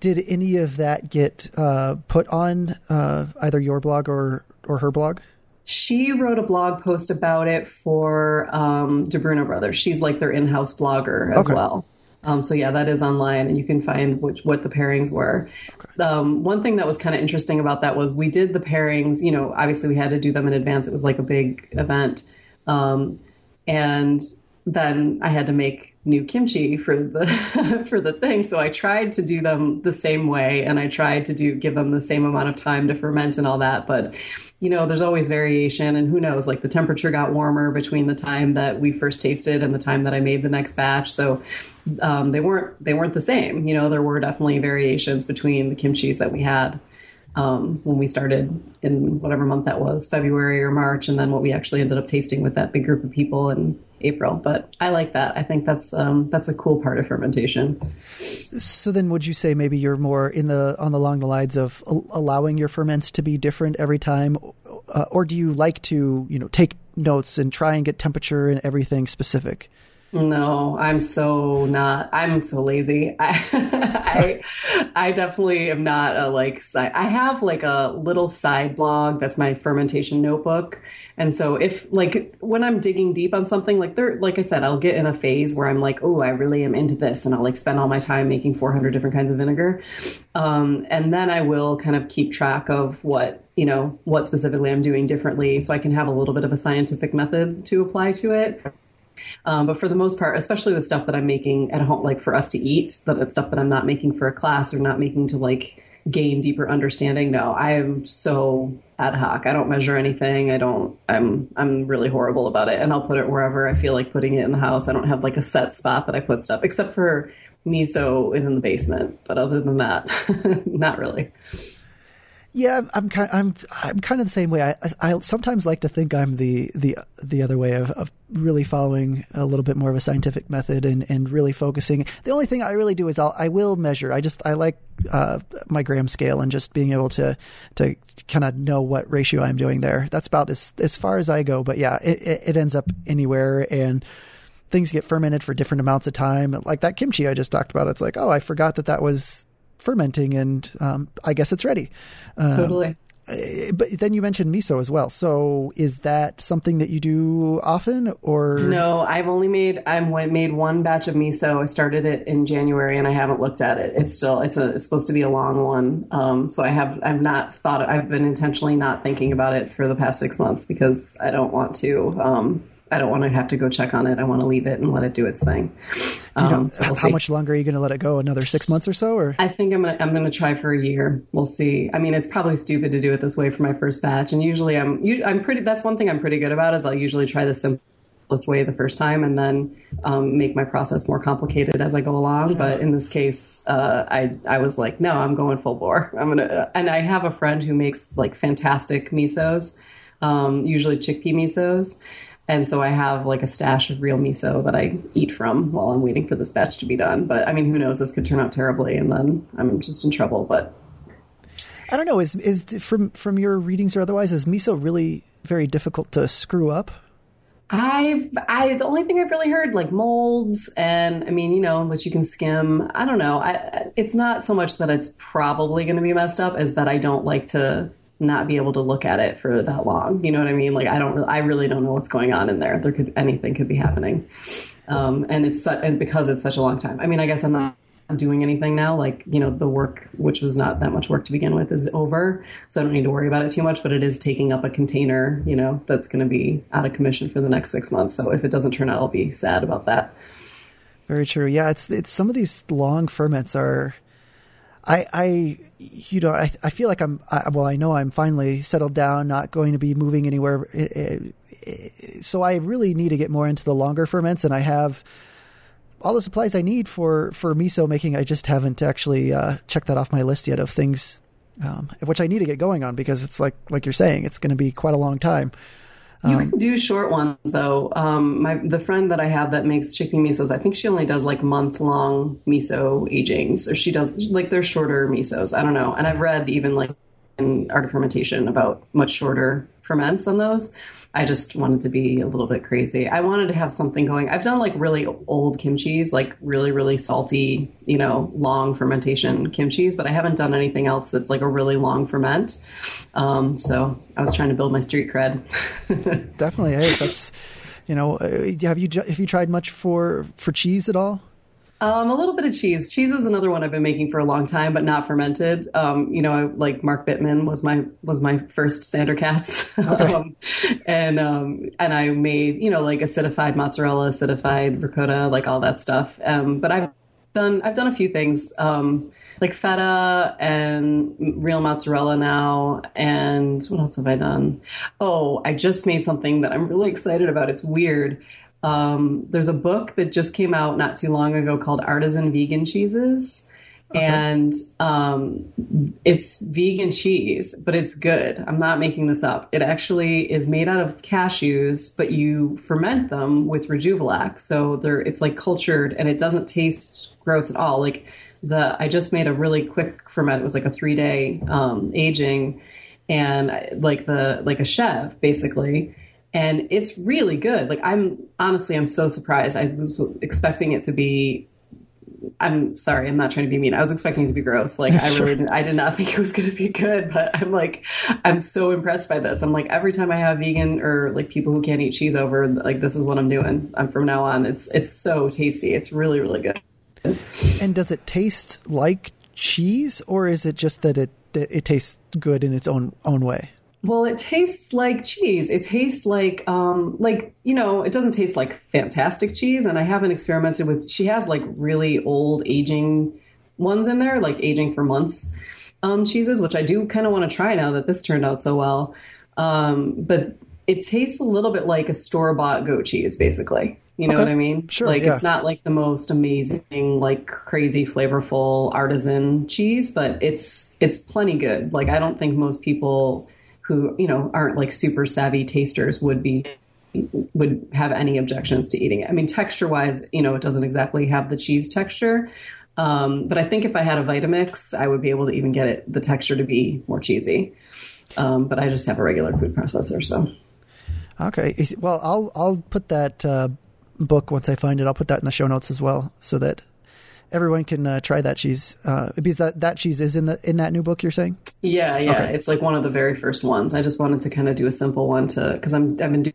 did any of that get uh, put on uh, either your blog or or her blog? She wrote a blog post about it for um, Di Bruno Brothers. She's like their in-house blogger as okay. well. Um, so yeah, that is online, and you can find which, what the pairings were. Okay. Um, one thing that was kind of interesting about that was we did the pairings. You know, obviously we had to do them in advance. It was like a big event, um, and then I had to make new kimchi for the for the thing. So I tried to do them the same way and I tried to do give them the same amount of time to ferment and all that. But you know, there's always variation and who knows, like the temperature got warmer between the time that we first tasted and the time that I made the next batch. So um, they weren't they weren't the same. You know, there were definitely variations between the kimchis that we had. Um, when we started in whatever month that was, February or March, and then what we actually ended up tasting with that big group of people and April. But I like that. I think that's um, that's a cool part of fermentation. So then, would you say maybe you're more in the on the along the lines of allowing your ferments to be different every time, uh, or do you like to you know take notes and try and get temperature and everything specific? No, I'm so not. I'm so lazy. I, I, I definitely am not a like. I have like a little side blog that's my fermentation notebook, and so if like when I'm digging deep on something, like there, like I said, I'll get in a phase where I'm like, oh, I really am into this, and I'll like spend all my time making 400 different kinds of vinegar, um, and then I will kind of keep track of what you know what specifically I'm doing differently, so I can have a little bit of a scientific method to apply to it. Um, but for the most part, especially the stuff that I'm making at home, like for us to eat, that stuff that I'm not making for a class or not making to like gain deeper understanding. No, I am so ad hoc. I don't measure anything. I don't. I'm I'm really horrible about it, and I'll put it wherever I feel like putting it in the house. I don't have like a set spot that I put stuff, except for miso is in the basement. But other than that, not really. Yeah, I'm kind. I'm I'm kind of the same way. I, I sometimes like to think I'm the the the other way of, of really following a little bit more of a scientific method and, and really focusing. The only thing I really do is I'll I will measure. I just I like uh, my gram scale and just being able to to kind of know what ratio I'm doing there. That's about as as far as I go. But yeah, it, it, it ends up anywhere and things get fermented for different amounts of time. Like that kimchi I just talked about. It's like oh I forgot that that was fermenting, and um, I guess it's ready. Um, totally. But then you mentioned miso as well. So is that something that you do often, or no? I've only made I've made one batch of miso. I started it in January, and I haven't looked at it. It's still it's a it's supposed to be a long one. Um, so I have I've not thought I've been intentionally not thinking about it for the past six months because I don't want to. I don't want to have to go check on it. I want to leave it and let it do its thing. Do you know um, so we'll how see. much longer are you going to let it go? Another six months or so, or I think I'm gonna I'm gonna try for a year. We'll see. I mean, it's probably stupid to do it this way for my first batch, and usually I'm I'm pretty. That's one thing I'm pretty good about is I'll usually try the simplest way the first time and then um, make my process more complicated as I go along. Yeah. But in this case, uh, I I was like, no, I'm going full bore. I'm gonna. And I have a friend who makes like fantastic misos, um, usually chickpea misos and so I have like a stash of real miso that I eat from while I'm waiting for this batch to be done. But I mean, who knows? This could turn out terribly, and then I'm just in trouble. But I don't know. Is is from from your readings or otherwise, is miso really very difficult to screw up? I I the only thing I've really heard like molds and I mean you know which you can skim. I don't know. I it's not so much that it's probably going to be messed up as that I don't like to not be able to look at it for that long. You know what I mean? Like I don't, I really don't know what's going on in there. There could anything could be happening, um, and it's and because it's such a long time. I mean, I guess I'm not doing anything now. Like, you know, the work, which was not that much work to begin with, is over. So I don't need to worry about it too much, but it is taking up a container, you know, that's going to be out of commission for the next six months. So if it doesn't turn out, I'll be sad about that. Very true. Yeah. It's, it's some of these long ferments are, I, I, you know, I, I feel like I'm, I, well, I know I'm finally settled down, not going to be moving anywhere. It, it, so I really need to get more into the longer ferments and I have, all the supplies I need for for miso making. I just haven't actually uh, checked that off my list yet of things, um, which I need to get going on because it's like like you're saying, it's going to be quite a long time. You um, can do short ones though. Um, my the friend that I have that makes chickpea misos, I think she only does like month long miso agings, or she does like they're shorter misos. I don't know. And I've read even like in art of fermentation about much shorter ferments on those. I just wanted to be a little bit crazy. I wanted to have something going. I've done like really old kimchi's, like really, really salty, you know, long fermentation kimchi's, but I haven't done anything else that's like a really long ferment. Um, so I was trying to build my street cred. Definitely. Hey, that's, you know, uh, have you, have you tried much for, for cheese at all? Um, a little bit of cheese. Cheese is another one I've been making for a long time, but not fermented. Um, you know, I, like Mark Bittman was my was my first Sandor Katz, okay. um, and um, and I made you know like acidified mozzarella, acidified ricotta, like all that stuff. Um, but I've done I've done a few things um, like feta and real mozzarella now. And what else have I done? Oh, I just made something that I'm really excited about. It's weird. Um, there's a book that just came out not too long ago called Artisan Vegan Cheeses. Okay. And um, it's vegan cheese, but it's good. I'm not making this up. It actually is made out of cashews, but you ferment them with Rejuvelac. So they're it's like cultured and it doesn't taste gross at all. Like the I just made a really quick ferment. It was like a three day um, aging, and like the like a chef basically and it's really good. Like I'm honestly, I'm so surprised. I was expecting it to be. I'm sorry, I'm not trying to be mean. I was expecting it to be gross. Like I really, did, I did not think it was going to be good. But I'm like, I'm so impressed by this. I'm like, every time I have vegan or like people who can't eat cheese over, like this is what I'm doing. I'm from now on. It's it's so tasty. It's really really good. And does it taste like cheese, or is it just that it it tastes good in its own own way? Well, it tastes like cheese. It tastes like, um, like you know, it doesn't taste like fantastic cheese. And I haven't experimented with. She has like really old aging ones in there, like aging for months um, cheeses, which I do kind of want to try now that this turned out so well. Um, but it tastes a little bit like a store bought goat cheese, basically. You know okay. what I mean? Sure. Like yeah. it's not like the most amazing, like crazy flavorful artisan cheese, but it's it's plenty good. Like I don't think most people who you know aren't like super savvy tasters would be would have any objections to eating it. I mean, texture wise, you know, it doesn't exactly have the cheese texture. Um, but I think if I had a Vitamix, I would be able to even get it the texture to be more cheesy. Um, but I just have a regular food processor, so. Okay, well, I'll I'll put that uh, book once I find it. I'll put that in the show notes as well, so that everyone can uh, try that cheese uh, because that, that cheese is in the in that new book you're saying? Yeah yeah. Okay. it's like one of the very first ones. I just wanted to kind of do a simple one to because i'm i've been doing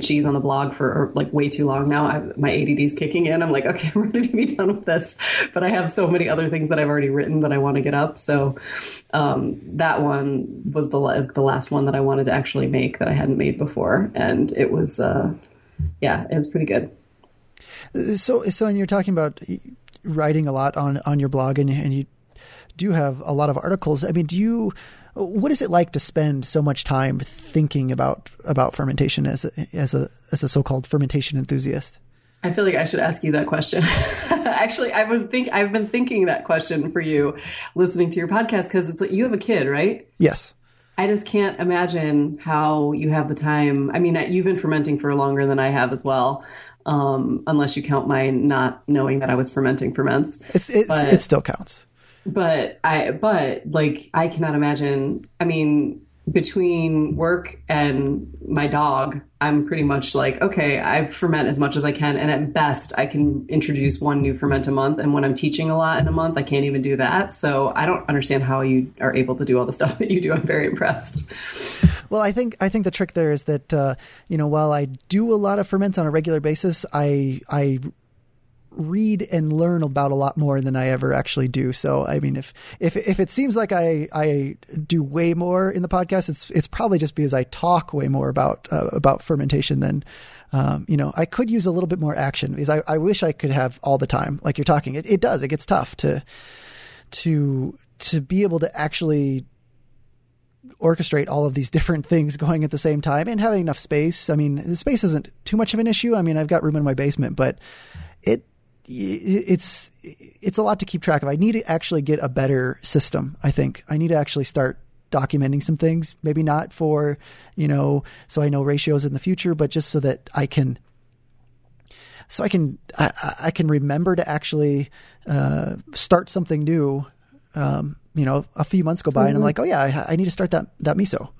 cheese on the blog for like way too long now. I, my add is kicking in. I'm like okay i'm ready to be done with this. But i have so many other things that i've already written that i want to get up. So um, that one was the the last one that i wanted to actually make that i hadn't made before. And it was uh, yeah it was pretty good. So so when you're talking about writing a lot on on your blog, and and you do have a lot of articles. I mean, do you? What is it like to spend so much time thinking about about fermentation as a, as a as a so-called fermentation enthusiast? I feel like I should ask you that question. Actually, I was think I've been thinking that question for you, listening to your podcast because it's like you have a kid, right? Yes. I just can't imagine how you have the time. I mean, you've been fermenting for longer than I have as well um, unless you count my not knowing that I was fermenting ferments. It's, it's but, it still counts. But I but like I cannot imagine. I mean, between work and my dog, I'm pretty much like, okay, I ferment as much as I can. And at best, I can introduce one new ferment a month. And when I'm teaching a lot in a month, I can't even do that. So I don't understand how you are able to do all the stuff that you do. I'm very impressed. Well, I think I think the trick there is that uh, you know while I do a lot of ferments on a regular basis, I I read and learn about a lot more than I ever actually do. So, I mean, if if if it seems like I I do way more in the podcast, it's it's probably just because I talk way more about uh, about fermentation than. Um, you know, I could use a little bit more action because I, I wish I could have all the time, like you're talking. It, it does. It gets tough to to to be able to actually orchestrate all of these different things going at the same time and having enough space. I mean, the space isn't too much of an issue. I mean, I've got room in my basement, but it it's it's a lot to keep track of. I need to actually get a better system. I think I need to actually start documenting some things. Maybe not for you know, so I know ratios in the future, but just so that I can so I can I, I can remember to actually uh, start something new um, you know, a few months go by mm-hmm. and I'm mm-hmm. like, oh yeah, I, I need to start that that miso.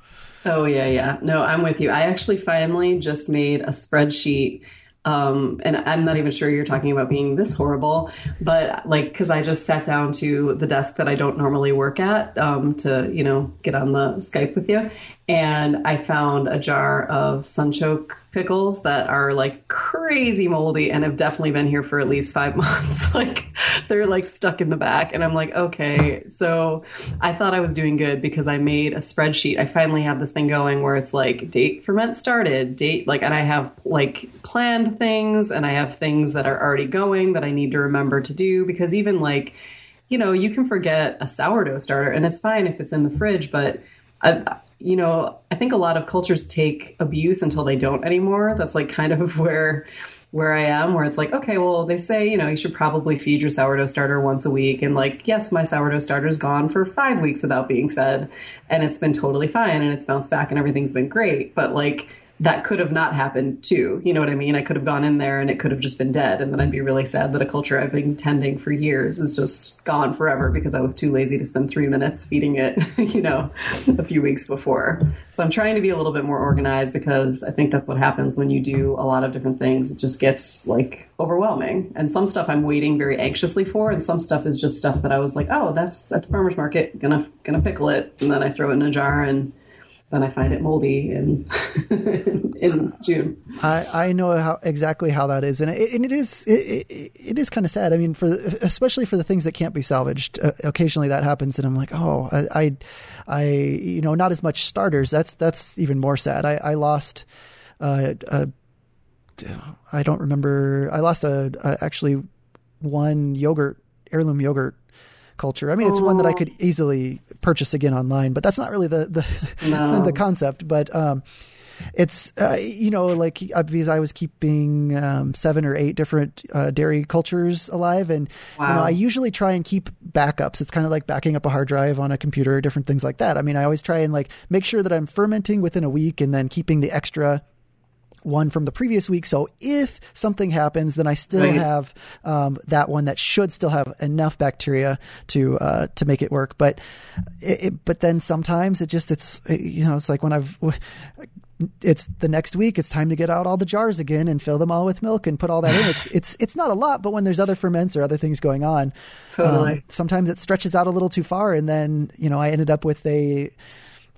Oh yeah, yeah. No, I'm with you. I actually finally just made a spreadsheet um, and I'm not even sure you're talking about being this horrible, but like, cause I just sat down to the desk that I don't normally work at, um, to, you know, get on the Skype with you. And I found a jar of sunchoke pickles that are like crazy moldy and have definitely been here for at least five months. like they're like stuck in the back. And I'm like, okay. So I thought I was doing good because I made a spreadsheet. I finally have this thing going where it's like date ferment started, date, like, and I have like planned things and I have things that are already going that I need to remember to do because even like, you know, you can forget a sourdough starter and it's fine if it's in the fridge, but I, you know, I think a lot of cultures take abuse until they don't anymore. That's like kind of where where I am, where it's like, okay, well, they say, you know, you should probably feed your sourdough starter once a week. And like, yes, my sourdough starter's gone for five weeks without being fed. And it's been totally fine and it's bounced back and everything's been great. But like that could have not happened too. You know what I mean? I could have gone in there and it could have just been dead. And then I'd be really sad that a culture I've been tending for years is just gone forever because I was too lazy to spend three minutes feeding it, you know, a few weeks before. So I'm trying to be a little bit more organized because I think that's what happens when you do a lot of different things. It just gets like overwhelming. And some stuff I'm waiting very anxiously for. And some stuff is just stuff that I was like, oh, that's at the farmer's market, gonna, gonna pickle it. And then I throw it in a jar and then I find it moldy in in June. I, I know how exactly how that is, and it, and it is it, it, it is kind of sad. I mean, for especially for the things that can't be salvaged, uh, occasionally that happens, and I'm like, oh, I, I, I, you know, not as much starters. That's that's even more sad. I, I lost. Uh, a, I don't remember. I lost a, a actually one yogurt heirloom yogurt culture. I mean, it's one that I could easily purchase again online, but that's not really the the, no. the concept. But um, it's uh, you know like uh, because I was keeping um, seven or eight different uh, dairy cultures alive, and wow. you know I usually try and keep backups. It's kind of like backing up a hard drive on a computer, different things like that. I mean, I always try and like make sure that I'm fermenting within a week, and then keeping the extra one from the previous week. So if something happens, then I still right. have um, that one that should still have enough bacteria to uh, to make it work. But it, it, but then sometimes it just it's you know it's like when I've it's the next week it's time to get out all the jars again and fill them all with milk and put all that in it's it's it's not a lot but when there's other ferments or other things going on totally. um, sometimes it stretches out a little too far and then you know i ended up with a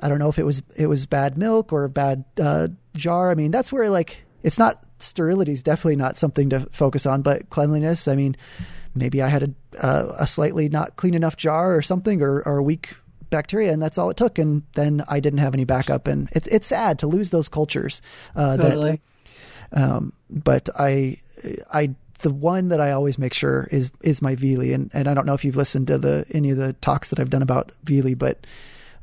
i don't know if it was it was bad milk or bad uh, jar. I mean, that's where like it's not sterility is definitely not something to focus on, but cleanliness. I mean, maybe I had a uh, a slightly not clean enough jar or something, or, or a weak bacteria, and that's all it took. And then I didn't have any backup, and it's it's sad to lose those cultures. Uh, totally. That, um, but I I the one that I always make sure is is my Viili, and and I don't know if you've listened to the any of the talks that I've done about Viili, but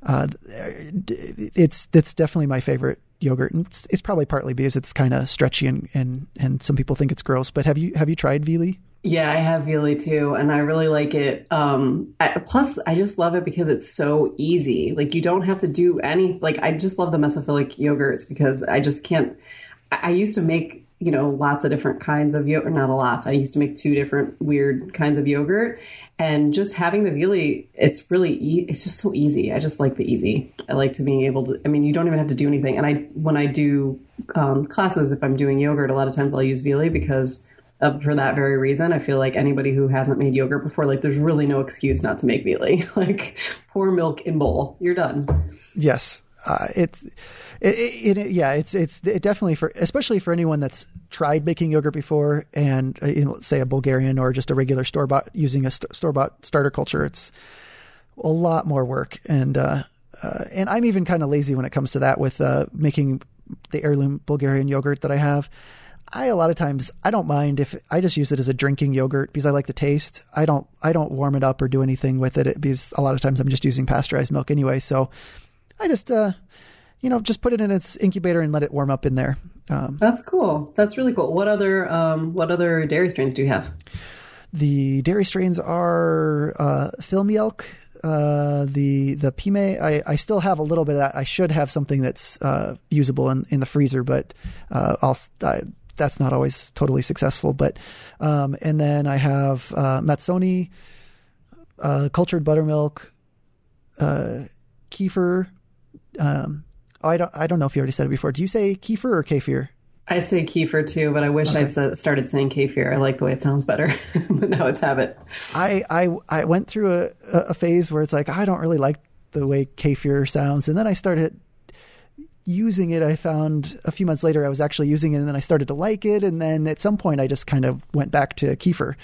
uh, it's it's definitely my favorite yogurt, and it's, it's probably partly because it's kind of stretchy and, and and some people think it's gross. But have you have you tried Viili? Yeah, I have Viili too, and I really like it. Um, I, plus, I just love it because it's so easy. Like you don't have to do any. Like I just love the mesophilic yogurts because I just can't. I, I used to make you know lots of different kinds of yogurt. Not a lot. I used to make two different weird kinds of yogurt, and just having the Viili, it's really e- it's just so easy. I just like the easy. I like to being able to. I mean, you don't even have to do anything. And I when I do um, classes, if I'm doing yogurt, a lot of times I'll use Viili because for that very reason. I feel like anybody who hasn't made yogurt before, like there's really no excuse not to make Viili. like pour milk in bowl, you're done. Yes, uh, it, it, it, yeah, it's it's it definitely for especially for anyone that's tried making yogurt before and uh, you say a Bulgarian or just a regular store bought using a st- store bought starter culture. It's a lot more work, and uh, uh, and I'm even kind of lazy when it comes to that with uh, making the heirloom Bulgarian yogurt that I have. I a lot of times I don't mind if I just use it as a drinking yogurt because I like the taste. I don't I don't warm it up or do anything with it, because a lot of times I'm just using pasteurized milk anyway. So I just uh, you know just put it in its incubator and let it warm up in there. Um, That's cool. That's really cool. What other um, what other dairy strains do you have? The dairy strains are uh, Filmjölk, uh, the the Piimä. I, I still have a little bit of that. I should have something that's uh, usable in, in the freezer, but uh, I'll I, that's not always totally successful. But um, and then I have uh, Matsoni, uh, cultured buttermilk, uh, kefir. Um, oh, I don't I don't know if you already said it before. Do you say kefir or kefir? I say kefir too, but I wish okay. I'd started saying kefir. I like the way it sounds better, but now it's habit. I, I I went through a, a phase where it's like I don't really like the way kefir sounds, and then I started using it. I found a few months later I was actually using it, and then I started to like it, and then at some point I just kind of went back to kefir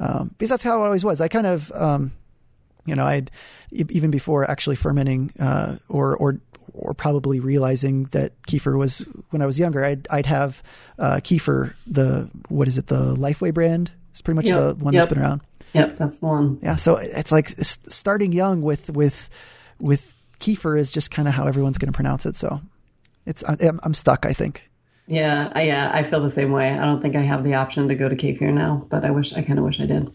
um, because that's how it always was. I kind of um, you know, I'd even before actually fermenting uh, or or or probably realizing that kefir was when I was younger, I'd I'd have uh, kefir the what is it the Lifeway brand? It's pretty much yep. the one yep. that's been around. Yep, that's the one. Yeah, so it's like starting young with with with kefir is just kind of how everyone's going to pronounce it. So it's I'm, I'm stuck. I think. Yeah, I, yeah, I feel the same way. I don't think I have the option to go to kefir now, but I wish I kind of wish I did.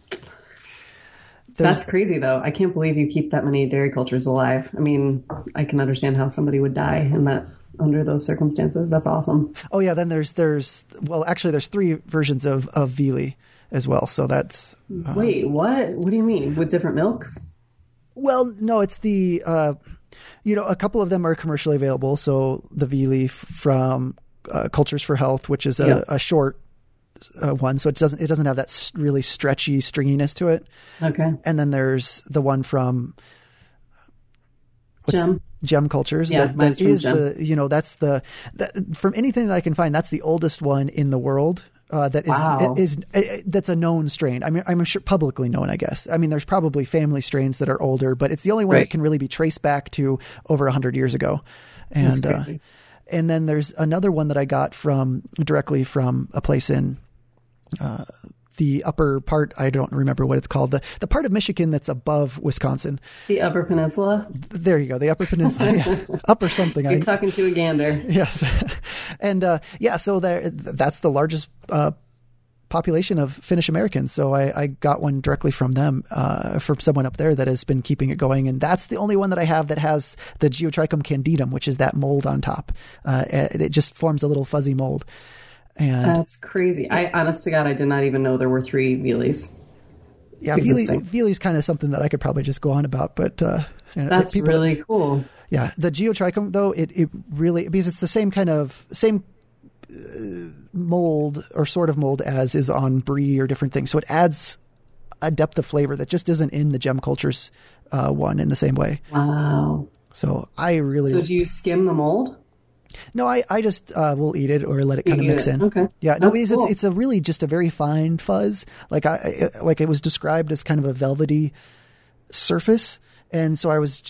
There's, That's crazy, though. I can't believe you keep that many dairy cultures alive. I mean, I can understand how somebody would die in that under those circumstances. That's awesome. Oh yeah, then there's there's well, actually, there's three versions of of Viili as well. So that's um, wait, what? What do you mean with different milks? Well, no, it's the uh, you know a couple of them are commercially available. So the Viili from uh, Cultures for Health, which is a, yeah. a short uh, one, so it doesn't it doesn't have that really stretchy stringiness to it. Okay. And then there's the one from Gem Gem Cultures. Yeah, that, that is the you know that's the that, from anything that I can find that's the oldest one in the world. Uh, that is, wow. is, is that's a known strain. I mean, I'm sure publicly known. I guess. I mean, there's probably family strains that are older, but it's the only one right. that can really be traced back to over hundred years ago. And uh, and then there's another one that I got from directly from a place in uh, the upper part. I don't remember what it's called. The the part of Michigan that's above Wisconsin. The Upper Peninsula. There you go. The Upper Peninsula. yeah. Upper something. You're I, talking to a gander. Yes, and uh, yeah. So there, that's the largest. Uh, population of Finnish Americans. So I, I, got one directly from them, uh, from someone up there that has been keeping it going. And that's the only one that I have that has the Geotrichum candidum, which is that mold on top. Uh, it just forms a little fuzzy mold. And that's crazy. I honest to God, I did not even know there were three Viilis. Yeah, is kind of something that I could probably just go on about, but uh, that's people, really cool. Yeah, the Geotrichum though it it really because it's the same kind of same uh, mold or sort of mold as is on brie or different things, so it adds a depth of flavor that just isn't in the gem cultures uh, one in the same way. Wow. So I really. So do you skim the mold? No, I, I just uh, will eat it or let it kind of mix it. in. Okay. Yeah, no, it's, cool. it's it's a really just a very fine fuzz. Like I like it was described as kind of a velvety surface, and so I was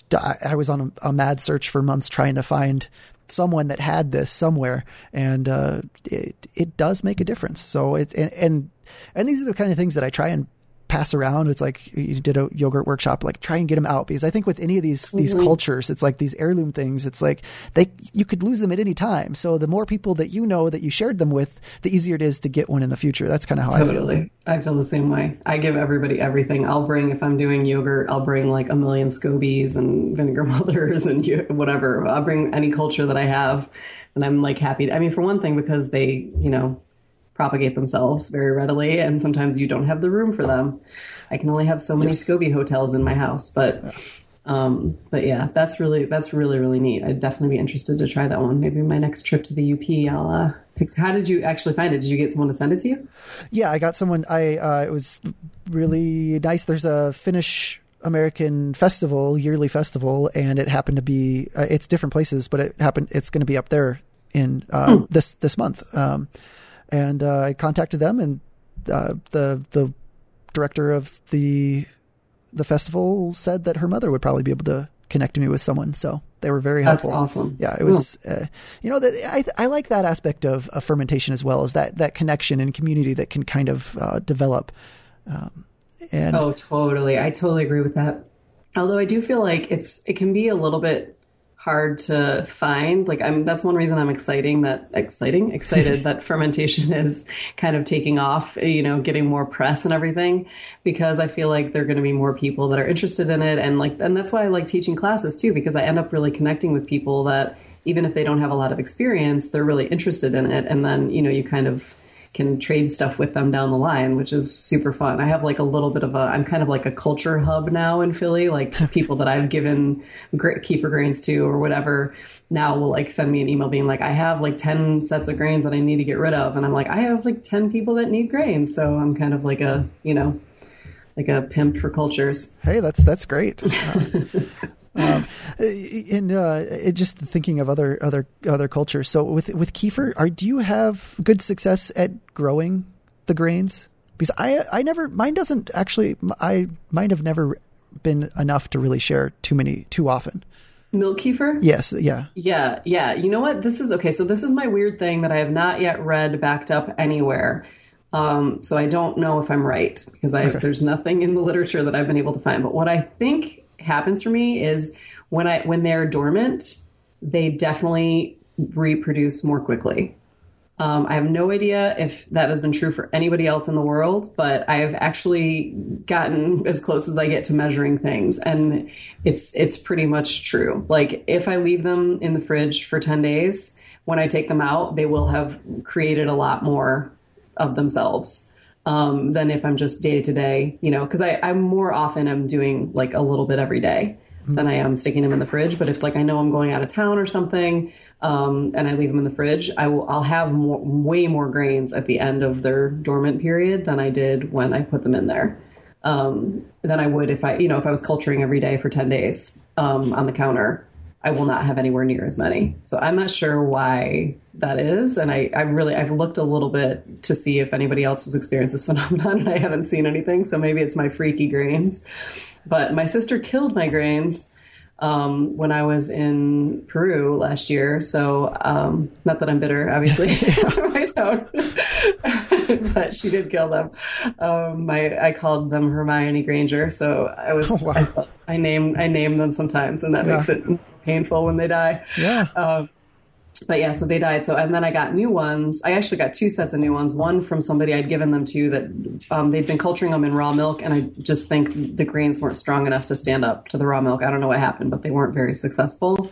I was on a, a mad search for months trying to find someone that had this somewhere, and uh, it it does make a difference. So it and, and and these are the kind of things that I try and pass around. It's like you did a yogurt workshop, like try and get them out because I think with any of these mm-hmm. these cultures, it's like these heirloom things. It's like they you could lose them at any time. So the more people that you know that you shared them with, the easier it is to get one in the future. That's kind of how totally. I feel. I feel the same way. I give everybody everything. I'll bring if I'm doing yogurt, I'll bring like a million scobies and vinegar mothers and whatever. I'll bring any culture that I have, and I'm like happy. I mean, for one thing, because they you know propagate themselves very readily, and sometimes you don't have the room for them. I can only have so many yes. SCOBY hotels in my house, but um, but yeah, that's really that's really really neat. I'd definitely be interested to try that one. Maybe my next trip to the UP, I'll uh, pick. How did you actually find it? Did you get someone to send it to you? Yeah, I got someone. I uh, it was really nice. There's a Finnish American festival, yearly festival, and it happened to be uh, it's different places, but it happened it's going to be up there in uh, hmm. this this month. Um, and uh, I contacted them, and uh, the the director of the the festival said that her mother would probably be able to connect me with someone. So they were very helpful. That's awesome. Yeah, it was. Uh, you know, that I I like that aspect of, of, fermentation as well as that that connection and community that can kind of uh, develop. Um, and oh, totally. I totally agree with that. Although I do feel like it's it can be a little bit hard to find. Like I'm that's one reason I'm exciting that exciting excited that fermentation is kind of taking off, you know, getting more press and everything because I feel like there're going to be more people that are interested in it and like and that's why I like teaching classes too because I end up really connecting with people that even if they don't have a lot of experience, they're really interested in it and then, you know, you kind of can trade stuff with them down the line, which is super fun. I have like a little bit of a, I'm kind of like a culture hub now in Philly. Like people that I've given kefir grains to or whatever now will like send me an email being like, I have like 10 sets of grains that I need to get rid of. And I'm like, I have like 10 people that need grains. So I'm kind of like a, you know, like a pimp for cultures. Hey, that's, that's great. um, and uh, just thinking of other other other cultures. So with with kefir, are do you have good success at growing the grains? Because I I never mine doesn't actually I mine have never been enough to really share too many too often. Milk kefir? Yes, yeah. Yeah, yeah. You know what? This is okay. So this is my weird thing that I have not yet read backed up anywhere. Um, so I don't know if I'm right because I, okay. there's nothing in the literature that I've been able to find. But what I think happens for me is when I when they're dormant, they definitely reproduce more quickly. Um, I have no idea if that has been true for anybody else in the world, but I have actually gotten as close as I get to measuring things, and it's it's pretty much true. Like if I leave them in the fridge for ten days, when I take them out, they will have created a lot more of themselves um, than if I'm just day to day, you know, because I, I more often I'm doing like a little bit every day mm-hmm. than I am sticking them in the fridge. But if like I know I'm going out of town or something, um, and I leave them in the fridge, I will I'll have more, way more grains at the end of their dormant period than I did when I put them in there. Um, than I would if I, you know, if I was culturing every day for 10 days um, on the counter. I will not have anywhere near as many. So I'm not sure why that is. And I, I really, I've looked a little bit to see if anybody else has experienced this phenomenon and I haven't seen anything. So maybe it's my freaky grains. But my sister killed my grains um, when I was in Peru last year. So um, not that I'm bitter, obviously, but she did kill them. Um, my I called them Hermione Granger, so I was oh, wow. I, I name I name them sometimes, and that yeah. makes it painful when they die. Yeah. Um, but yeah, so they died. So and then I got new ones. I actually got two sets of new ones. One from somebody I'd given them to that um, they'd been culturing them in raw milk, and I just think the grains weren't strong enough to stand up to the raw milk. I don't know what happened, but they weren't very successful.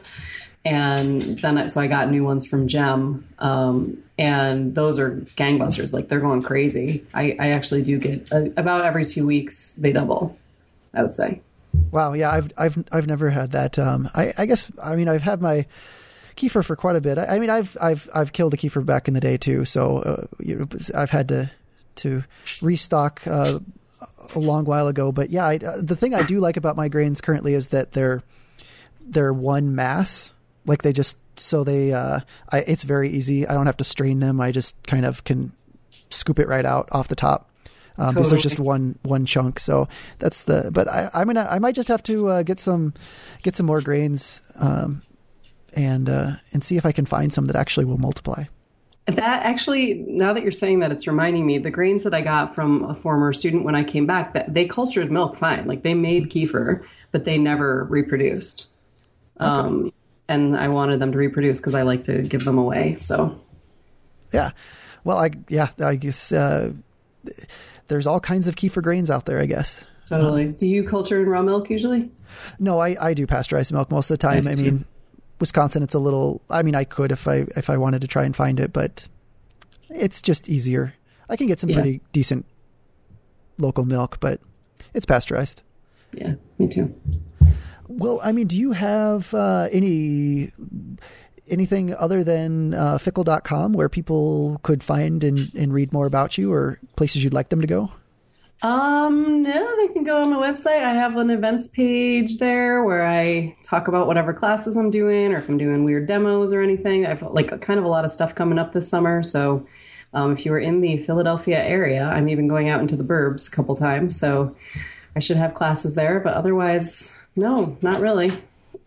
And then I, so I got new ones from Gem, um, and those are gangbusters. Like they're going crazy. I, I actually do get uh, about every two weeks they double. I would say. Wow. Yeah, I've I've I've never had that. Um, I, I guess I mean I've had my kefir for quite a bit. I, I mean I've I've I've killed a kefir back in the day too. So uh, you know, I've had to to restock uh, a long while ago. But yeah, I, uh, the thing I do like about my grains currently is that they're they're one mass. Like they just so they uh, I, it's very easy. I don't have to strain them. I just kind of can scoop it right out off the top um, totally. because there's just one one chunk. So that's the. But I, I'm gonna I might just have to uh, get some get some more grains um, and uh, and see if I can find some that actually will multiply. That actually, now that you're saying that, it's reminding me the grains that I got from a former student when I came back that they cultured milk fine, like they made kefir, but they never reproduced. Okay. Um, and I wanted them to reproduce because I like to give them away. So, yeah, well, I yeah, I guess. Uh, there's all kinds of kefir grains out there, I guess. Totally. Um, do you culture in raw milk usually? No, I, I do pasteurized milk most of the time. I, I mean, Wisconsin, it's a little. I mean, I could if I if I wanted to try and find it, but it's just easier. I can get some yeah. pretty decent local milk, but it's pasteurized. Yeah, me too. Well, I mean, do you have uh, any anything other than uh, phickle.com where people could find and, and read more about you or places you'd like them to go? Um, no, they can go on my website. I have an events page there where I talk about whatever classes I'm doing or if I'm doing weird demos or anything. I've like kind of a lot of stuff coming up this summer. So um, if you are in the Philadelphia area, I'm even going out into the burbs a couple times. So I should have classes there, but otherwise, no, not really.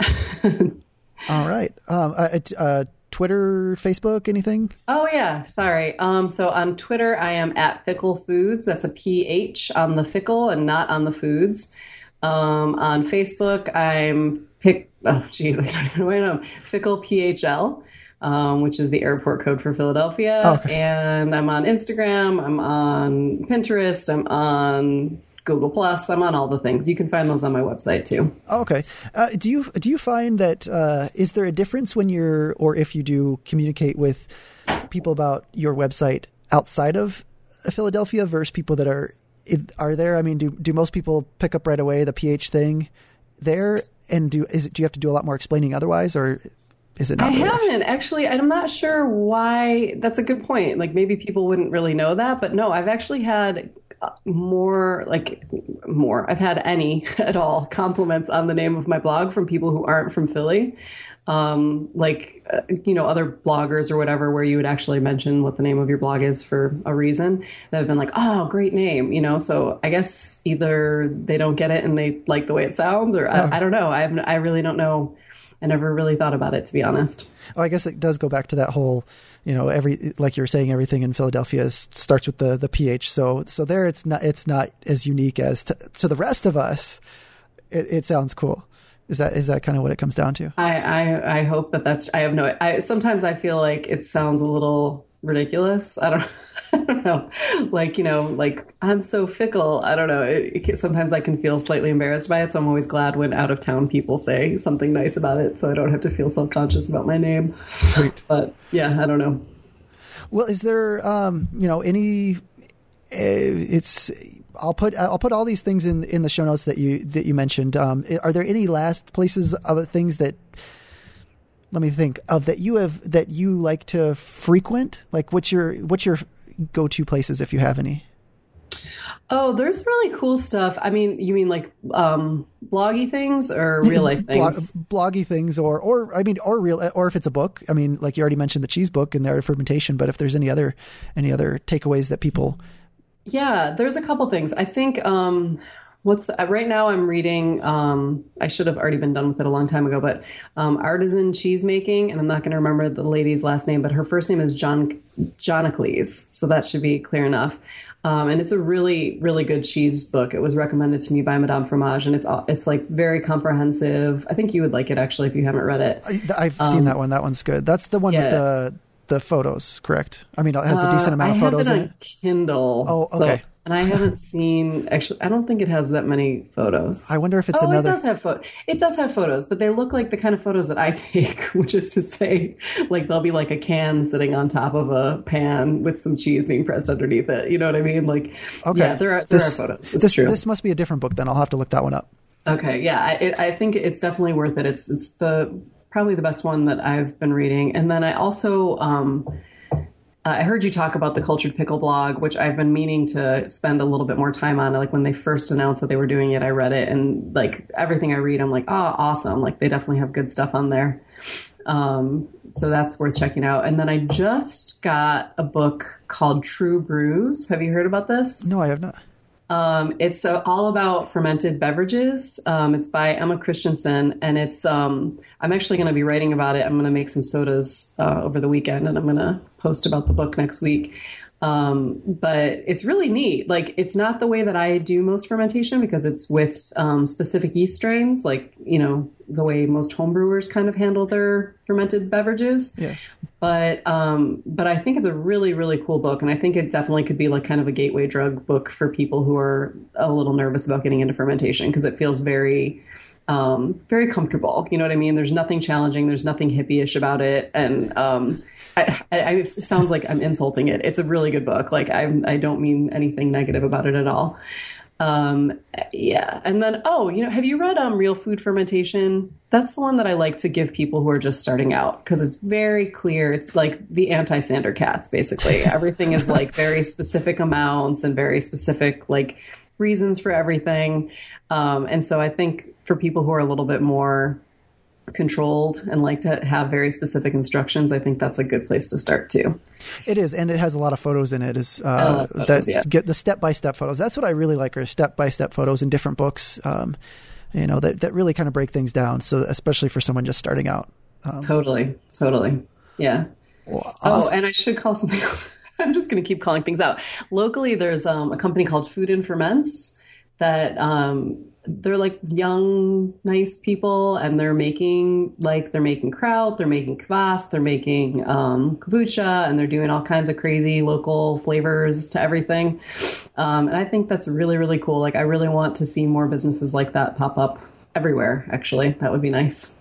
All right. Um, uh, uh, Twitter, Facebook, anything? Oh yeah, sorry. Um, so on Twitter, I am at Phickle Foods. That's a PH on the fickle and not on the foods. Um, on Facebook, I'm pick. Oh geez, I don't even know. Phickle PHL. Um, which is the airport code for Philadelphia. Oh, okay. And I'm on Instagram, I'm on Pinterest, I'm on Google Plus. I'm on all the things. You can find those on my website too. Oh, okay. Uh, do you do you find that uh, is there a difference when you're or if you do communicate with people about your website outside of Philadelphia versus people that are are there? I mean, do do most people pick up right away the PH thing there? And do is do you have to do a lot more explaining otherwise, or is it not? I really haven't actually. I'm not sure why. That's a good point. Like maybe people wouldn't really know that, but no, I've actually had more like more. I've had any at all compliments on the name of my blog from people who aren't from Philly. Um, like uh, you know other bloggers or whatever where you would actually mention what the name of your blog is for a reason that have been like oh great name you know so i guess either they don't get it and they like the way it sounds or I, I don't know i i really don't know I never really thought about it to be honest. Oh, I guess it does go back to that whole, you know, every like you're saying, everything in Philadelphia is, starts with the the ph. So so there, it's not it's not as unique as to, to the rest of us. It, it sounds cool. Is that is that kind of what it comes down to? I, I I hope that that's. I have no. I sometimes I feel like it sounds a little ridiculous. I don't. I don't know. Like you know, like I'm so fickle. I don't know. It, it, sometimes I can feel slightly embarrassed by it. So I'm always glad when out of town people say something nice about it, so I don't have to feel self conscious about my name. Sweet. But yeah, I don't know. Well, is there um, you know any? Uh, it's I'll put I'll put all these things in in the show notes that you that you mentioned. Um, are there any last places other things that let me think of that you have that you like to frequent? Like what's your what's your go to places if you have any? Oh, there's really cool stuff. I mean, you mean like um, bloggy things or real life things? Blog, bloggy things, or or I mean, or real, or if it's a book. I mean, like you already mentioned the cheese book and the art of fermentation. But if there's any other any other takeaways that people, yeah, there's a couple things. I think um, what's the, right now I'm reading. Um, I should have already been done with it a long time ago, but um, artisan cheese making, and I'm not going to remember the lady's last name, but her first name is John Gianaclis, so that should be clear enough. Um, and it's a really, really good cheese book. It was recommended to me by Madame Fromage, and it's it's like very comprehensive. I think you would like it actually if you haven't read it. I, have seen that one. That one's good. That's the one yeah. with the the photos, correct? I mean, it has a decent amount uh, of photos it in it. Kindle. Oh, okay. So, and I haven't seen actually. I don't think it has that many photos. I wonder if it's oh, another. it does have photos. It does have photos, but they look like the kind of photos that I take, which is to say, like there'll be like a can sitting on top of a pan with some cheese being pressed underneath it. You know what I mean? Like, okay, yeah, there are there this, are photos. It's this, true. This must be a different book. Then I'll have to look that one up. Okay, yeah, I, it, I think it's definitely worth it. It's it's the probably the best one that I've been reading, and then I also. Um, uh, I heard you talk about the Cultured Pickle blog, which I've been meaning to spend a little bit more time on. Like when they first announced that they were doing it, I read it, and like everything I read, I'm like, oh, awesome! Like they definitely have good stuff on there. Um, so that's worth checking out. And then I just got a book called True Brews. Have you heard about this? No, I have not. Um, it's uh, all about fermented beverages. Um, it's by Emma Christensen, and it's. Um, I'm actually going to be writing about it. I'm going to make some sodas uh, over the weekend, and I'm going to post about the book next week. Um, but it's really neat. Like it's not the way that I do most fermentation because it's with um, specific yeast strains, like you know the way most homebrewers kind of handle their fermented beverages. Yes. But um, but I think it's a really really cool book, and I think it definitely could be like kind of a gateway drug book for people who are a little nervous about getting into fermentation because it feels very um, very comfortable. You know what I mean? There's nothing challenging. There's nothing hippie-ish about it, and um, I, I, it sounds like I'm insulting it. It's a really good book. Like I, I don't mean anything negative about it at all. Um, yeah, and then oh, you know, have you read um, Real Food Fermentation? That's the one that I like to give people who are just starting out because it's very clear. It's like the anti Sandor Katz, basically. Everything is like very specific amounts and very specific like reasons for everything. Um, and so I think for people who are a little bit more controlled and like to have very specific instructions, I think that's a good place to start too. It is, and it has a lot of photos in it. Is uh, photos, that yeah. get the step by step photos? That's what I really like, are step by step photos in different books. Um, you know that that really kind of break things down. So especially for someone just starting out. Um, totally, totally, yeah. Well, oh, and I should call something. I'm just going to keep calling things out. Locally, there's um, a company called Food and Ferments that um, they're like young, nice people, and they're making like they're making kraut, they're making kvass, they're making um, kombucha, and they're doing all kinds of crazy local flavors to everything. Um, and I think that's really really cool. Like I really want to see more businesses like that pop up everywhere. Actually, that would be nice.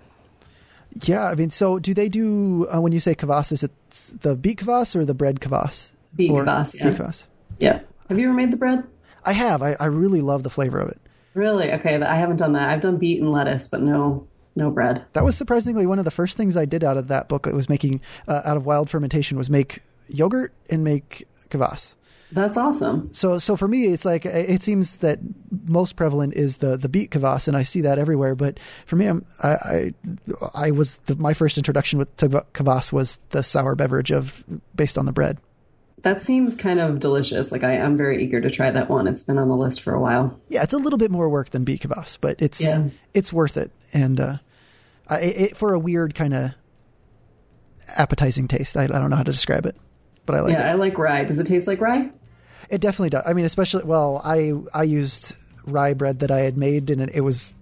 Yeah, I mean, so do they do uh, when you say kvass? Is it the beet kvass or the bread kvass? Beet kvass. Yeah. Beet kvass. Yeah. Have you ever made the bread? I have. I, I really love the flavor of it. Really? Okay, I haven't done that. I've done beet and lettuce, but no no bread. That was surprisingly one of the first things I did out of that book. It was making uh, out of wild fermentation was make yogurt and make kvass. That's awesome. So, so for me, it's like it seems that most prevalent is the the beet kvass, and I see that everywhere. But for me, I'm, I I, I was the, my first introduction with to kvass was the sour beverage of based on the bread. That seems kind of delicious. Like I am very eager to try that one. It's been on the list for a while. Yeah, it's a little bit more work than beet kvass, but it's yeah. it's worth it. And uh, it, it, for a weird kind of appetizing taste. I, I, don't know how to describe it, but I like. It. Yeah, it. I like rye. Does it taste like rye? It definitely does. I mean, especially well, I I used rye bread that I had made, and it, it was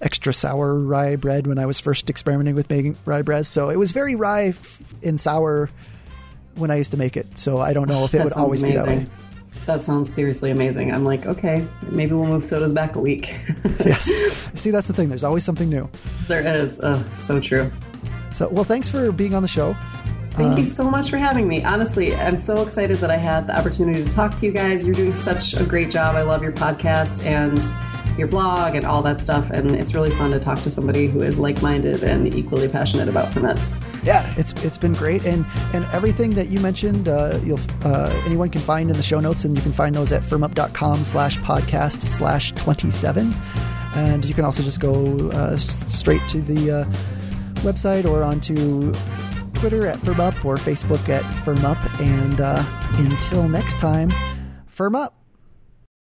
extra sour rye bread when I was first experimenting with making rye bread. So it was very rye and sour when I used to make it. So I don't know if it would always amazing. be that way. That sounds seriously amazing. I'm like, okay, maybe we'll move sodas back a week. yes. See, that's the thing. There's always something new. There is. Uh, so true. So, well, thanks for being on the show. Thank um, you so much for having me. Honestly, I'm so excited that I had the opportunity to talk to you guys. You're doing such a great job. I love your podcast and your blog and all that stuff. And it's really fun to talk to somebody who is like minded and equally passionate about ferments. Yeah, it's it's been great, and and everything that you mentioned, uh, you'll uh, anyone can find in the show notes, and you can find those at fermup.com slash podcast slash twenty seven, and you can also just go uh, straight to the uh, website or onto Twitter at fermup or Facebook at fermup, and uh, until next time, firm up.